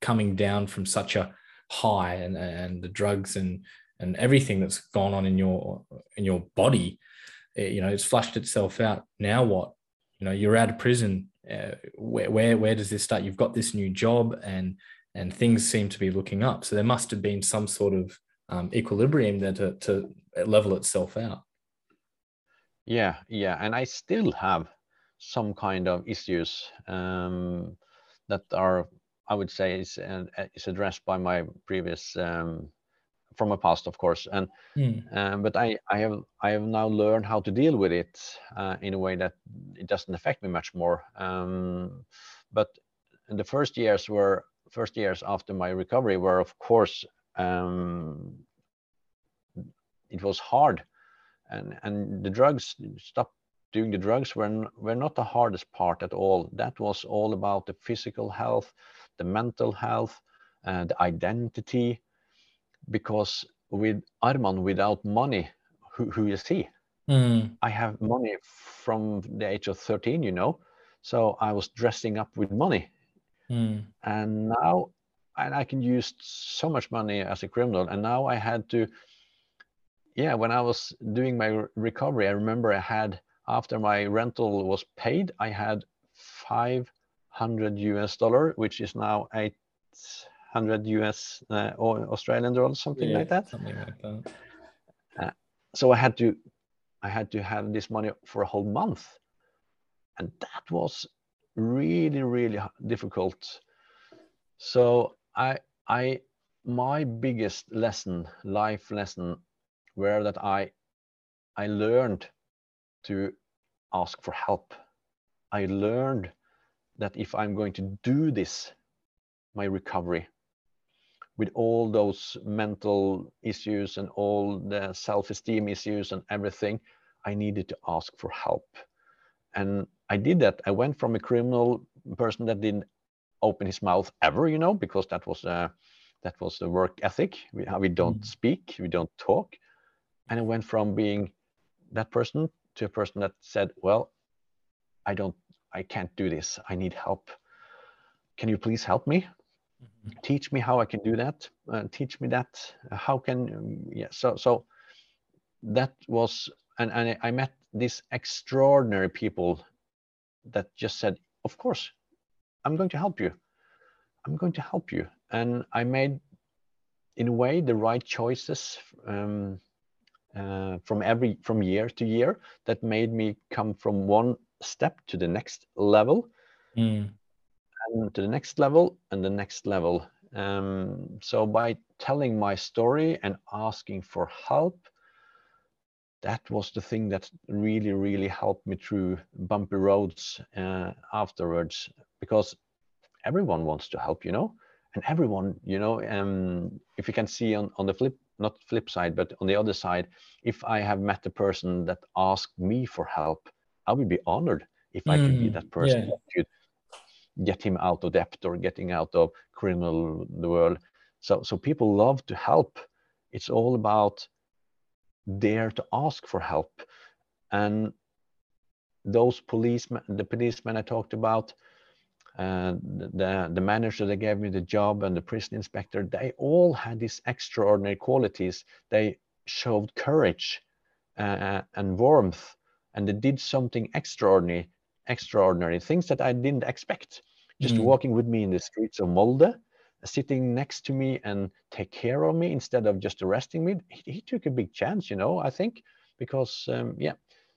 coming down from such a high and and the drugs and and everything that's gone on in your in your body eh, you know it's flushed itself out. Now what? You know you're out of prison. Uh, where, where where does this start? You've got this new job and and things seem to be looking up. So there must have been some sort of um, equilibrium there to, to level itself out. Yeah, yeah, and I still have some kind of issues um, that are, I would say, is uh, is addressed by my previous um, from my past, of course, and Mm, um, but I I have I have now learned how to deal with it uh, in a way that it doesn't affect me much more. Um, but the first years were first years after my recovery were, of course, um, it was hard. And and the drugs stop doing the drugs were were not the hardest part at all. That was all about the physical health the mental health and the identity because with arman without money who, who is he? Mm, i have money from the age of 13 you know so i was dressing up with money. Mm, and now and i can use so much money as a criminal. And now i had to yeah when i was doing my recovery i remember i had after my rental was paid i had 500 us dollar which is now 800 us uh, or australian dollars something yeah, like that. something like that. So i had to i had to have this money for a whole month. And that was really really difficult. So i i my biggest lesson life lesson were that i i learned to ask for help. I learned that if i'm going to do this my recovery with all those mental issues and all the self-esteem issues and everything i needed to ask for help. And i did that. I went from a criminal person that didn't open his mouth ever you know because that was uh, that was the work ethic. We, how we don't Mm. speak we don't talk. And i went from being that person to a person that said well i don't i can't do this i need help can you please help me Mhm. teach me how I can do that. Uh, teach me that. How can um, yeah? So so that was and and I- I met these extraordinary people that just said, of course, I'm going to help you. I'm going to help you. and I made, in a way, the right choices um, uh, from every from year to year that made me come from one step to the next level, Mm. and to the next level, and the next level. Um, so by telling my story and asking for help, that was the thing that really, really helped me through bumpy roads uh, afterwards, because everyone wants to help, you know, and everyone, you know, um, if you can see on, on the flip, not flip side, but on the other side, if I have met a person that asked me for help, I would be honored if I could be Mm, that person yeah. that could get him out of debt or getting out of criminal the world. So so people love to help. It's all about dare to ask for help. And those policemen, the policemen I talked about, uh, the the manager that gave me the job and the prison inspector, they all had these extraordinary qualities. They showed courage uh, and warmth, and they did something extraordinary, extraordinary things that I didn't expect. Just Mm. walking with me in the streets of Molde, sitting next to me and take care of me instead of just arresting me. He, he took a big chance, you know. I think because um, yeah.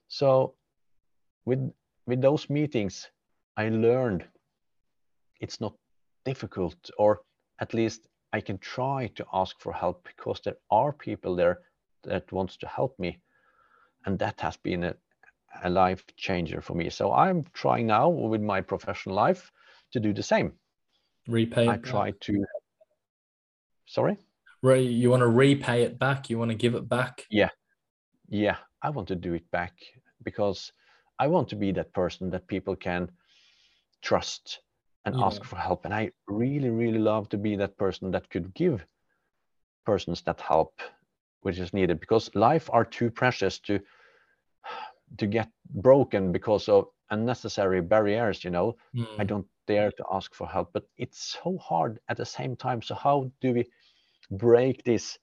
So with with those meetings, I learned it's not difficult, or at least I can try to ask for help because there are people there that wants to help me, and that has been a, a life changer for me. So I'm trying now with my professional life to do the same. Repay. I back. try to. Sorry. Re- you want to repay it back. You want to give it back. Yeah, yeah, I want to do it back because I want to be that person that people can trust and Yeah. ask for help. And I really, really love to be that person that could give persons that help which is needed because life are too precious to to get broken because of unnecessary barriers you know i Mm. don't dare to ask for help but it's so hard at the same time so how do we break this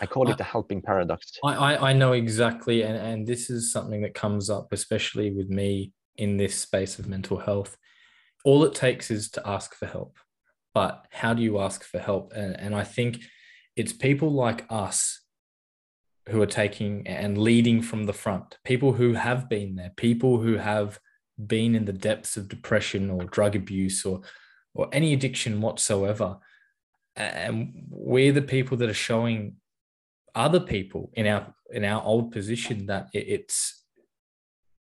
i call I- it the helping paradox I, I, I know exactly, and, and this is something that comes up, especially with me in this space of mental health. All it takes is to ask for help. But how do you ask for help? And, and I think it's people like us who are taking and leading from the front, people who have been there, people who have been in the depths of depression or drug abuse or, or any addiction whatsoever. And we're the people that are showing other people in our in our old position that it's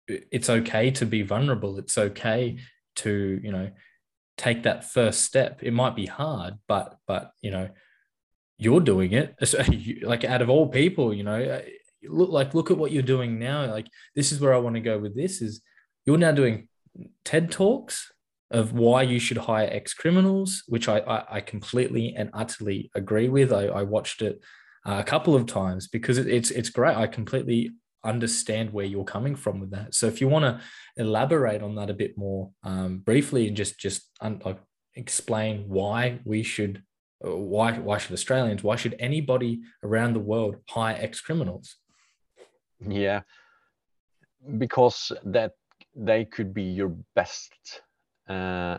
it's okay to be vulnerable. It's okay to you know take that first step. It might be hard but but you know you're doing it like out of all people you know uh, look like look at what you're doing now like this is where i want to go with this is you're now doing ted talks of why you should hire ex criminals which I, I i completely and utterly agree with i, I watched it uh, a couple of times because it, it's it's great. I completely understand where you're coming from with that. So if you want to elaborate on that a bit more um, briefly and just just un- like explain why we should, why why should Australians, why should anybody around the world hire ex criminals? Yeah, because that they could be your best, uh,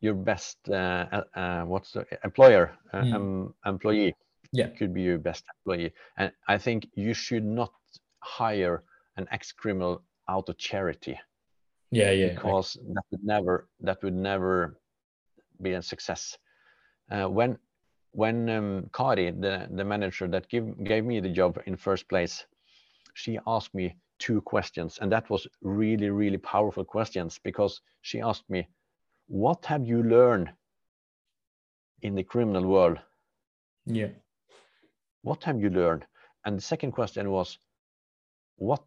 your best. Uh, uh, uh, what's the employer? Uh, Mm. um, employee. Yeah. could be your best employee, and I think you should not hire an ex-criminal out of charity Yeah, yeah, because that would never that would never be a success. Uh, when when um, Kari, the the manager that give, gave me the job in first place, she asked me two questions, and that was really really powerful questions because she asked me, "What have you learned in the criminal world? yeah, What have you learned?" And the second question was, "What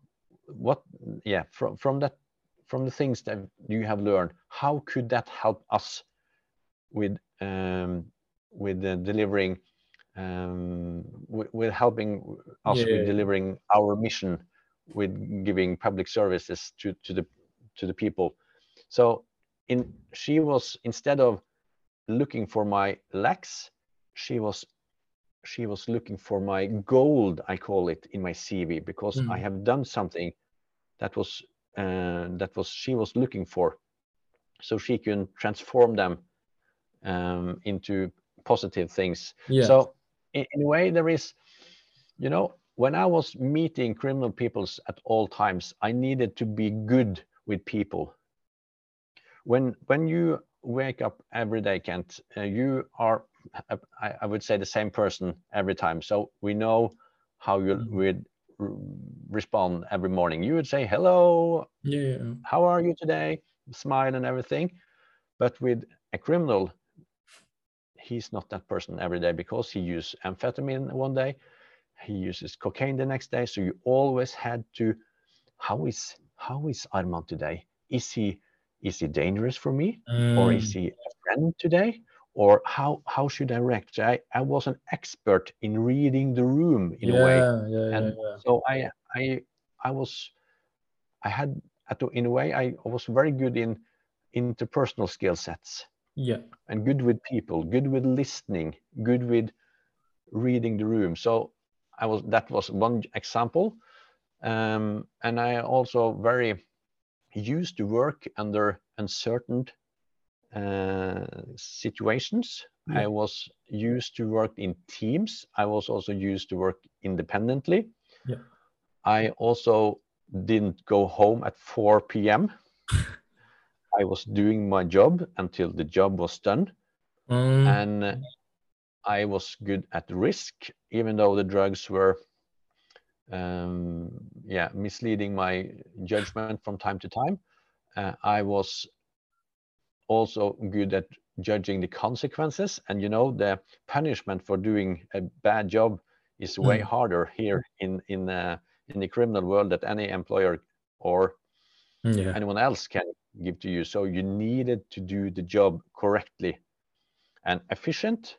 what yeah from from that from the things that you have learned, how could that help us with with uh, delivering um, with, helping us Yeah. with delivering our mission with giving public services to to the to the people so in she was instead of looking for my lacks she was she was looking for my gold i call it in my cv because i Mm. have done something that was uh, that was she was looking for so she can transform them um, into positive things. Yeah. So in, in a way, there is, you know, when I was meeting criminal peoples at all times, I needed to be good with people. When when you wake up every day, Kent, uh, you are, I, I would say, the same person every time. So we know how you Mhm. would respond every morning. You would say, "Hello, Yeah. how are you today?" Smile and everything. But with a criminal, he's not that person every day because he uses amphetamine one day, he uses cocaine the next day. So you always had to, how is how is Arman today? Is he is he dangerous for me, or is Mm, he a friend today? Or how how should I react? I, I was an expert in reading the room in a way yeah, yeah, yeah, and yeah. so I I I was I had in a way I was very good in interpersonal skill sets Yeah. and good with people, good with listening, good with reading the room. So I was that was one example, um, and I also very used to work under uncertain uh, situations. Yeah. I was used to work in teams. I was also used to work independently. Yeah. I also didn't go home at 4 p.m. I was doing my job until the job was done Mm, and I was good at risk, even though the drugs were, um, yeah, misleading my judgment from time to time. Uh, I was also good at judging the consequences, and you know, the punishment for doing a bad job is way Mm. harder here in in uh, in the criminal world that any employer or yeah. anyone else can give to you. So you needed to do the job correctly and efficient.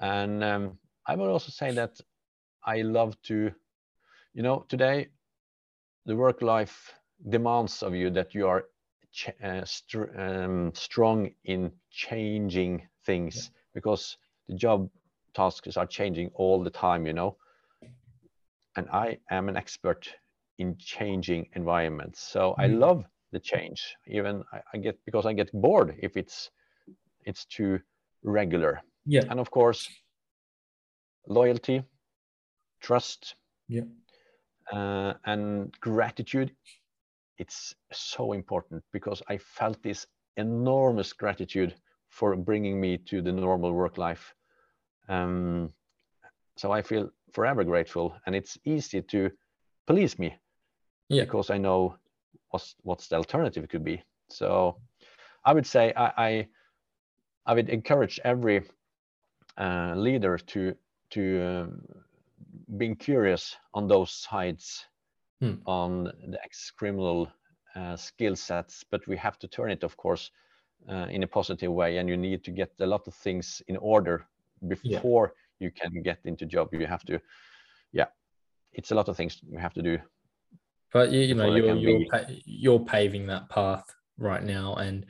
And um, I would also say that I love to, you know, today the work life demands of you that you are uh, str- um, strong in changing things because the job tasks are changing all the time, you know. And I am an expert in changing environments. So I Mm. love the change. Even I, I get because I get bored if it's it's too regular. Yeah. And of course, loyalty, trust, Yeah. uh, and gratitude. It's so important because I felt this enormous gratitude for bringing me to the normal work life. Um, so I feel forever grateful, and it's easy to police me Yeah. because I know what's what's the alternative could be. So I would say I I, I would encourage every uh, leader to to um, being curious on those sides Hmm. on the ex-criminal uh, skill sets, but we have to turn it, of course, uh, in a positive way, and you need to get a lot of things in order before you can get into job. You have to, yeah, it's a lot of things you have to do. But you, you know, you're you're pa- you're paving that path right now, and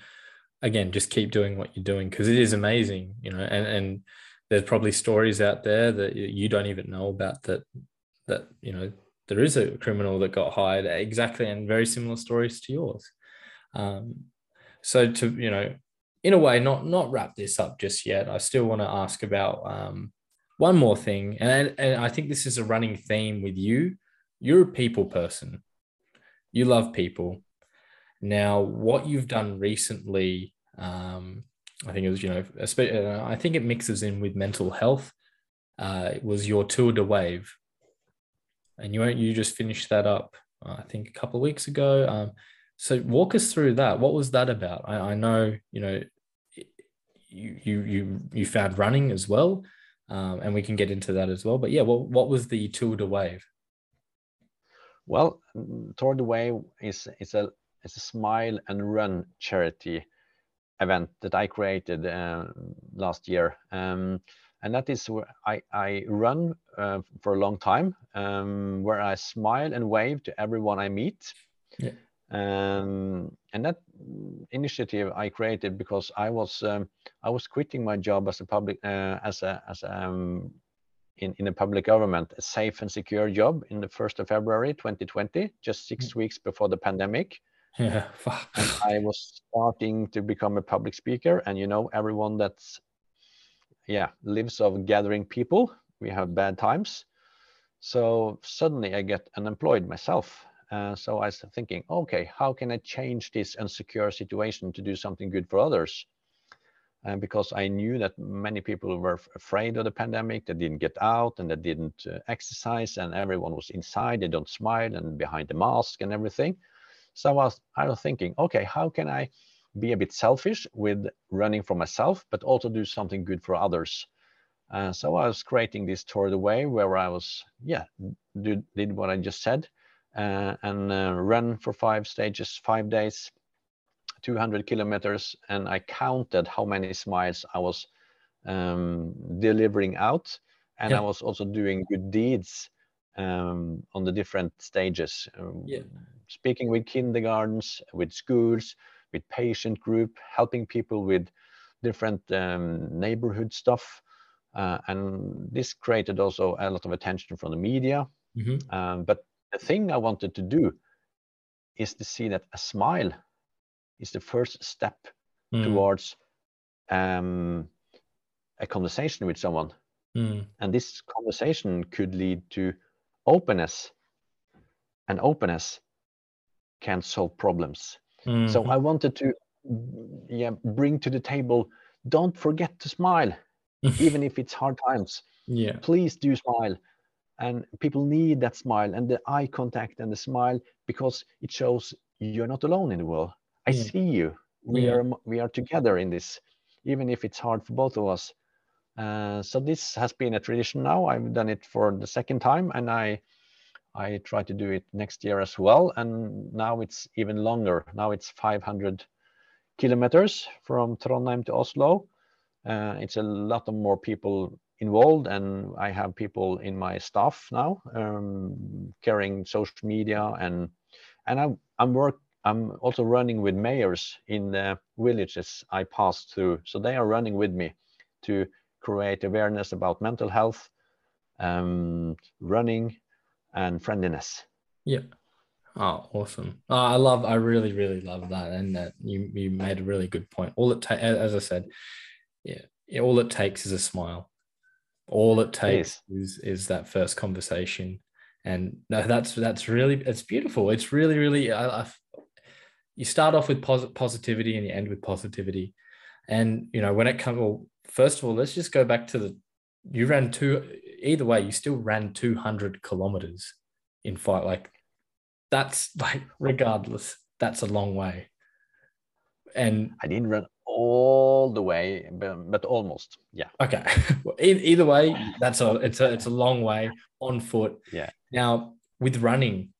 again, just keep doing what you're doing because it is amazing, you know. And and there's probably stories out there that you don't even know about that that you know there is a criminal that got hired exactly and very similar stories to yours. Um, so to you know, in a way, not not wrap this up just yet. I still want to ask about um, one more thing, and and I think this is a running theme with you. You're a people person. You love people. Now, what you've done recently, um, I think it was you know, uh, I think it mixes in with mental health. Uh, it was your tour de wave, and you you just finished that up. uh, I think a couple of weeks ago. Um, so walk us through that. What was that about? I, I know you know you you you found running as well, um, and we can get into that as well. But yeah, what what was the Tour de Wave? Well, Tour de Wave is is a is a smile and run charity event that I created uh, last year, um, and that is where I I run uh, for a long time, um, where I smile and wave to everyone I meet. Yeah. Um, and that initiative I created because I was um, I was quitting my job as a public uh, as a as a, um, in, in a public government, a safe and secure job in the 1st of February 2020, just six weeks before the pandemic. Yeah. and I was starting to become a public speaker. And you know, everyone that's yeah lives of gathering people, we have bad times. So suddenly I get unemployed myself. Uh, so I was thinking, okay, how can I change this insecure situation to do something good for others? And because I knew that many people were afraid of the pandemic, they didn't get out and they didn't uh, exercise, and everyone was inside, they don't smile and behind the mask and everything. So I was, I was thinking, okay, how can I be a bit selfish with running for myself, but also do something good for others? Uh, so I was creating this tour de wave where I was, yeah, did, did what I just said, uh, and uh, run for five stages, five days, 200 kilometers, and I counted how many smiles I was um, delivering out, and yeah. I was also doing good deeds um, on the different stages. Um, yeah. Speaking with kindergartens, with schools, with patient group, helping people with different um, neighborhood stuff. Uh, and this created also a lot of attention from the media. Mm-hmm. Um, but the thing I wanted to do is to see that a smile is the first step mm. towards um, a conversation with someone. Mm. And this conversation could lead to openness, and openness can solve problems. Mm-hmm. So I wanted to yeah, bring to the table don't forget to smile, even if it's hard times. Yeah. Please do smile. And people need that smile and the eye contact and the smile because it shows you're not alone in the world. I yeah. see you. We yeah. are we are together in this, even if it's hard for both of us. Uh, so this has been a tradition now. I've done it for the second time, and I I try to do it next year as well. And now it's even longer. Now it's 500 kilometers from Trondheim to Oslo. Uh, it's a lot of more people involved, and I have people in my staff now um, carrying social media and and I'm I'm work I'm also running with mayors in the villages I pass through. So they are running with me to create awareness about mental health, um, running, and friendliness. Yeah. Oh, awesome! Oh, I love. I really, really love that, and that you you made a really good point. All it ta- as I said, yeah, all it takes is a smile. All it takes it is. is is that first conversation, and no, that's that's really it's beautiful. It's really, really. I, I you start off with pos- positivity and you end with positivity. And you know, when it comes, well, first of all, let's just go back to the you ran two. Either way, you still ran two hundred kilometers in fight. Like that's like regardless, that's a long way. And I didn't run all the way, but, but almost. Yeah. Okay. well, either way, that's a it's a it's a long way on foot. Yeah. Now with running,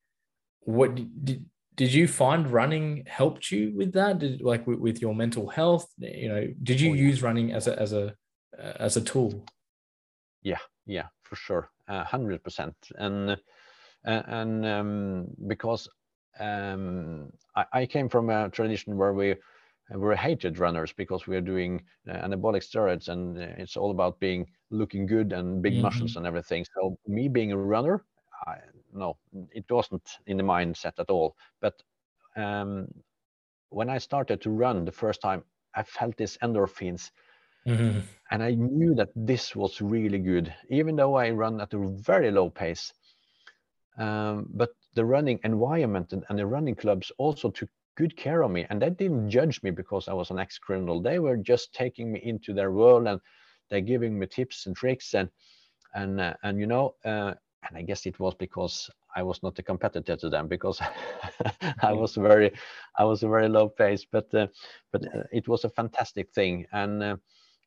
what did did you find running helped you with that? Did like with, with your mental health? You know did you oh, yeah. use running as a as a uh, as a tool? Yeah yeah for sure. Uh, 100% and uh, and um, because um, I, I, came from a tradition where we were hated runners because we are doing uh, anabolic steroids and uh, it's all about being looking good and big mm-hmm. muscles and everything. So me being a runner I, no, it wasn't in the mindset at all. But um, when I started to run the first time, I felt these endorphins. Mm-hmm. And I knew that this was really good, even though I run at a very low pace. Um, but the running environment and, and, the running clubs also took good care of me. And they didn't judge me because I was an ex criminal. They were just taking me into their world and they're giving me tips and tricks. And, and, uh, and you know, uh, and I guess it was because I was not a competitor to them because I was very, I was a very low pace, but uh, but uh, it was a fantastic thing. And uh,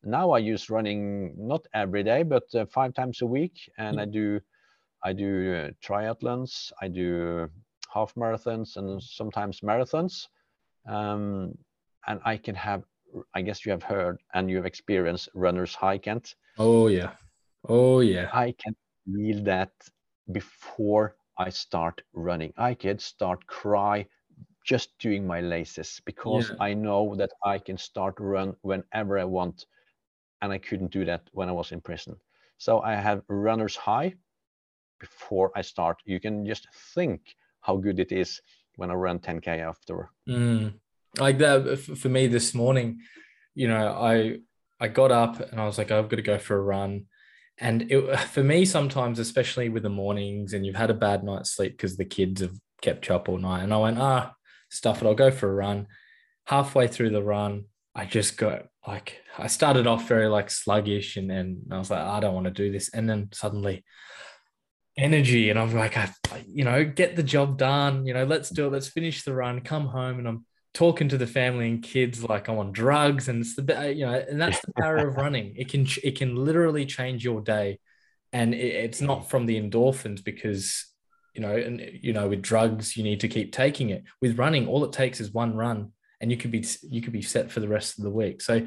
now I use running not every day, but uh, five times a week, and I do, I do uh, triathlons, I do half marathons, and sometimes marathons, um, and I can have. I guess you have heard and you have experienced runner's high, Kent. Oh yeah, oh yeah. I can feel that before I start running. I can start cry just doing my laces because yeah. I know that I can start run whenever I want, and I couldn't do that when I was in prison. So I have runner's high before I start. You can just think how good it is when I run 10k after. Mm. Like that for me this morning, you know, I I got up and I was like, I've got to go for a run. And it, for me, sometimes, especially with the mornings, and you've had a bad night's sleep because the kids have kept you up all night, and I went, ah, stuff it. I'll go for a run. Halfway through the run, I just got like I started off very like sluggish, and then I was like, I don't want to do this, and then suddenly energy, and I'm like, I, you know, get the job done. You know, let's do it. Let's finish the run. Come home, and I'm talking to the family and kids like I'm on drugs, and it's the you know, and that's the power of running. It can it can literally change your day, and it, it's not from the endorphins because you know, and you know, with drugs you need to keep taking it. With running, all it takes is one run, and you could be you could be set for the rest of the week. So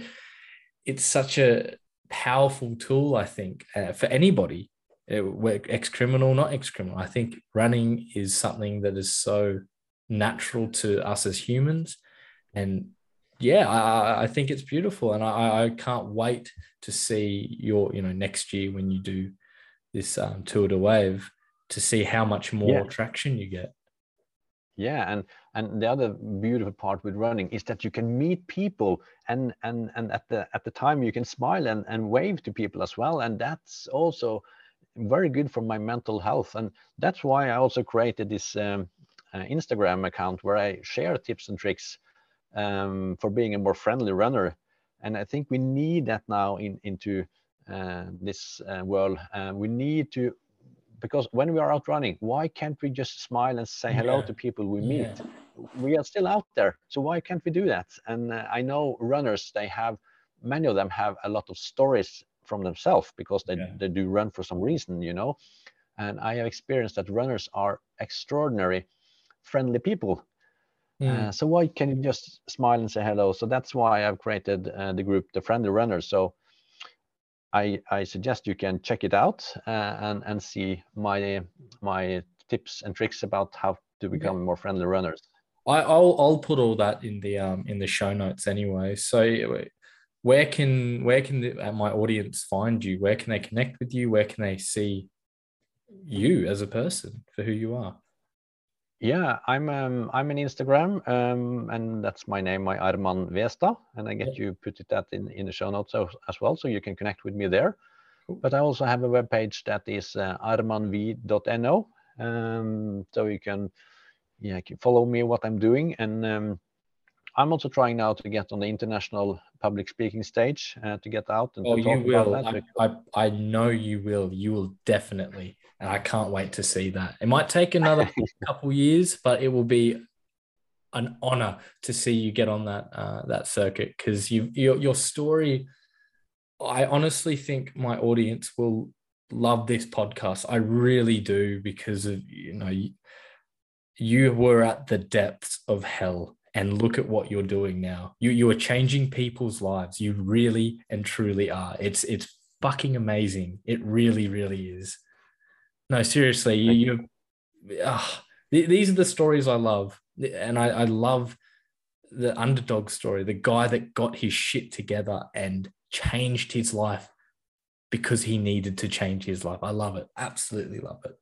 it's such a powerful tool, I think, uh, for anybody, uh, ex criminal, not ex criminal. I think running is something that is so natural to us as humans. And yeah, I, I think it's beautiful. And I, I can't wait to see your, you know, next year when you do this um, Tour de Wave to see how much more yeah. traction you get. Yeah, and and the other beautiful part with running is that you can meet people and and and at the at the time you can smile and, and wave to people as well. And that's also very good for my mental health. And that's why I also created this um, Instagram account where I share tips and tricks um, for being a more friendly runner. And I think we need that now in, into uh, this uh, world. Uh, we need to, because when we are out running, why can't we just smile and say hello yeah. to people we meet? Yeah. We are still out there, so why can't we do that? And uh, I know runners, they have, many of them have a lot of stories from themselves because they, yeah. they do run for some reason, you know. And I have experienced that runners are extraordinary friendly people. Mm. Uh, so why can you just smile and say hello? So that's why I've created uh, the group, the Friendly Runners. So I, I suggest you can check it out uh, and and see my my tips and tricks about how to become more friendly runners. I, will I'll put all that in the um in the show notes anyway. So where can where can the, uh, my audience find you? Where can they connect with you? Where can they see you as a person for who you are? Yeah, I'm um, I'm in Instagram, um, and that's my name, my Arman Vestad, and I get yeah. you put it that in in the show notes as well, so you can connect with me there. Cool. But I also have a web page that is uh, armanv.no, um, so you can yeah follow me what I'm doing, and um, I'm also trying now to get on the international public speaking stage uh, to get out and oh, you will. I, I, I know you will. You will definitely and I can't wait to see that. It might take another couple years, but it will be an honor to see you get on that uh, that circuit because you your your story. I honestly think my audience will love this podcast. I really do because of you know you, you were at the depths of hell and look at what you're doing now. You you are changing people's lives. You really and truly are. It's it's fucking amazing. It really really is. No, seriously, you, you uh, these are the stories I love, and I, I love the underdog story, the guy that got his shit together and changed his life because he needed to change his life. I love it, absolutely love it.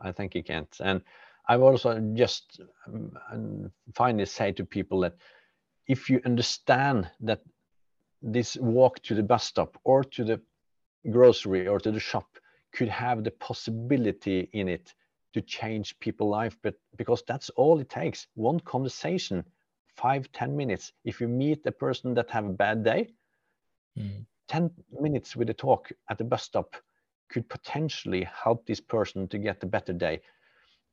I think you can't, and I also just um, finally say to people that if you understand that this walk to the bus stop or to the grocery or to the shop could have the possibility in it to change people's life but because that's all it takes. One conversation five ten minutes. If you meet a person that have a bad day mm. 10 minutes with a talk at the bus stop could potentially help this person to get a better day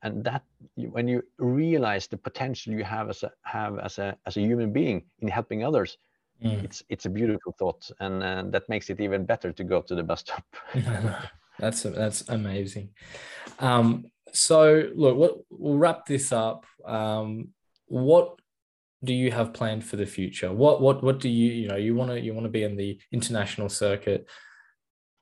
and that when you realize the potential you have as a have as a as a human being in helping others mm. it's it's a beautiful thought and uh, that makes it even better to go to the bus stop That's that's amazing. Um, so look, what, we'll wrap this up. Um, what do you have planned for the future? What what what do you you know you want to you want to be in the international circuit?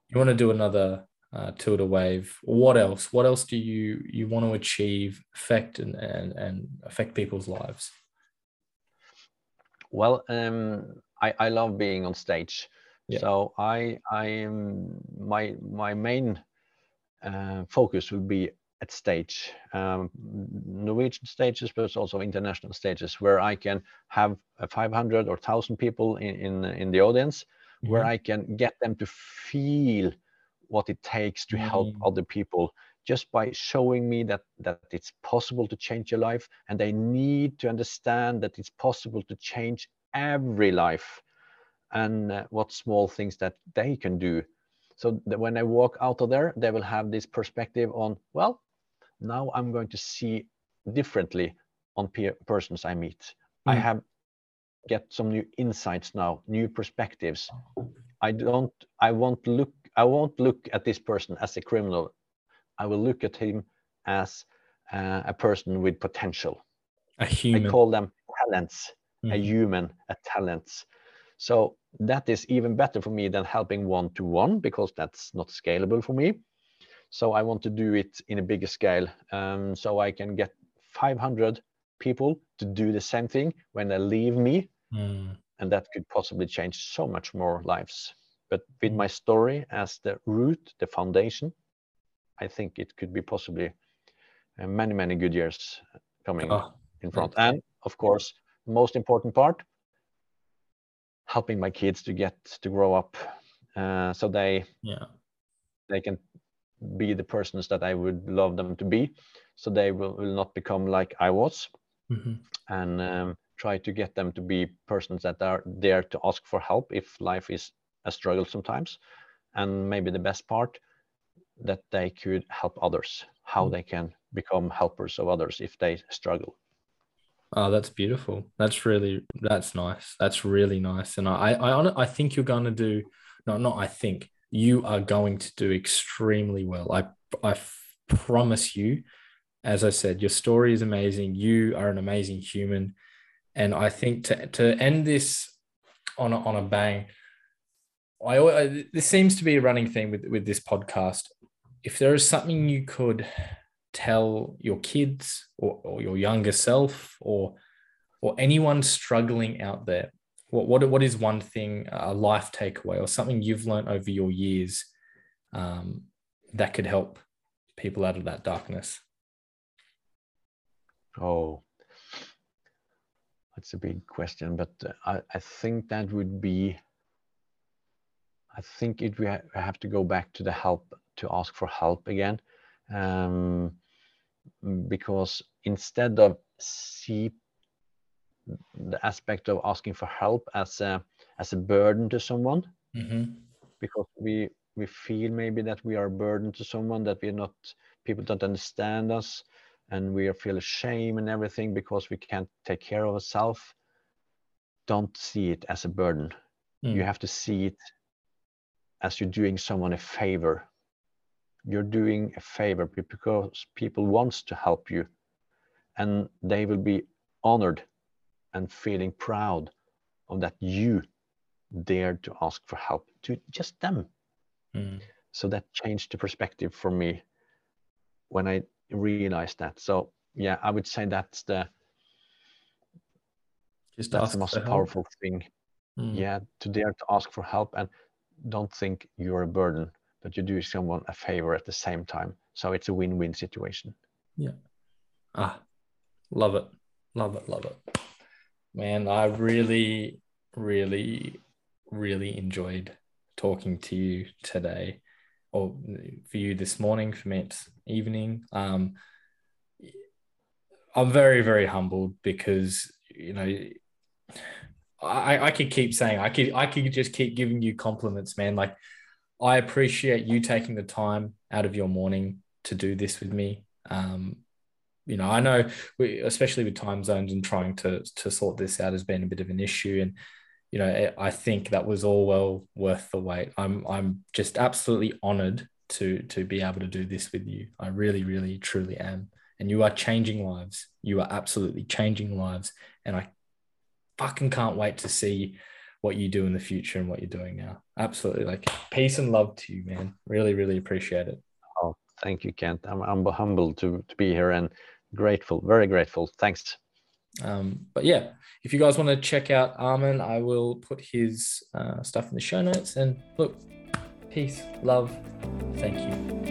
You want to do another uh, de Wave? What else? What else do you you want to achieve, affect and and, and affect people's lives? Well, um, I I love being on stage. Yeah. So I I am my my main uh, focus will be at stage, um, Norwegian stages, but also international stages, where I can have 500 or 1,000 people in, in, in the audience, mm-hmm. where I can get them to feel what it takes to mm-hmm. help other people just by showing me that that it's possible to change your life and they need to understand that it's possible to change every life and uh, what small things that they can do so that when i walk out of there they will have this perspective on well now i'm going to see differently on peer, persons i meet mm. i have get some new insights now new perspectives i don't i won't look i won't look at this person as a criminal i will look at him as uh, a person with potential a human i call them talents mm. a human a talents so that is even better for me than helping one to one because that's not scalable for me so I want to do it in a bigger scale. Um, so I can get 500 people to do the same thing when they leave me. Mm. And that could possibly change so much more lives. But with my story as the root, the foundation, I think it could be possibly uh, many, many good years coming oh, in front. And of course, most important part, helping my kids to get to grow up uh, so they yeah they can be the persons that I would love them to be. So they will, will not become like I was. Mm-hmm. And um, try to get them to be persons that are there to ask for help if life is a struggle sometimes. And maybe the best part, that they could help others, how mm-hmm. they can become helpers of others if they struggle. Oh, that's beautiful. That's really that's nice. That's really nice. And I I I think you're going to do no not I think you are going to do extremely well. I, I promise you, as I said, your story is amazing. You are an amazing human. And I think to, to end this on a, on a bang, I, I this seems to be a running theme with, with this podcast. If there is something you could tell your kids or, or your younger self or or anyone struggling out there what what what is one thing a life takeaway or something you've learned over your years um, that could help people out of that darkness? Oh, that's a big question, but uh, I, I think that would be. I think it we have to go back to the help to ask for help again, um, because instead of see the aspect of asking for help as a as a burden to someone mm-hmm. because we we feel maybe that we are a burden to someone that we're not people don't understand us and we feel shame and everything because we can't take care of ourselves don't see it as a burden mm. you have to see it as you're doing someone a favor you're doing a favor because people wants to help you and they will be honored and feeling proud of that you dared to ask for help to just them. Mm. So that changed the perspective for me when I realized that. So yeah, I would say that's the just that's the most powerful help. thing. Mm. Yeah, to dare to ask for help and don't think you're a burden, but you do someone a favor at the same time. So it's a win-win situation. Yeah. Ah, love it. Love it. Love it. Man, I really, really, really enjoyed talking to you today, or for you this morning, for me it's evening. Um, I'm very, very humbled because you know I, I could keep saying I could I could just keep giving you compliments, man. Like I appreciate you taking the time out of your morning to do this with me. Um, you know, I know, we, especially with time zones and trying to to sort this out has been a bit of an issue, and you know, I think that was all well worth the wait. I'm I'm just absolutely honoured to to be able to do this with you. I really, really, truly am, and you are changing lives. You are absolutely changing lives, and I fucking can't wait to see what you do in the future and what you're doing now. Absolutely. Like peace and love to you, man. Really, really appreciate it. Oh, thank you, Kent. I'm, I'm humbled to, to be here and grateful, very grateful. Thanks. Um, but yeah, if you guys want to check out Arman, I will put his uh, stuff in the show notes. And look, peace, love, thank you.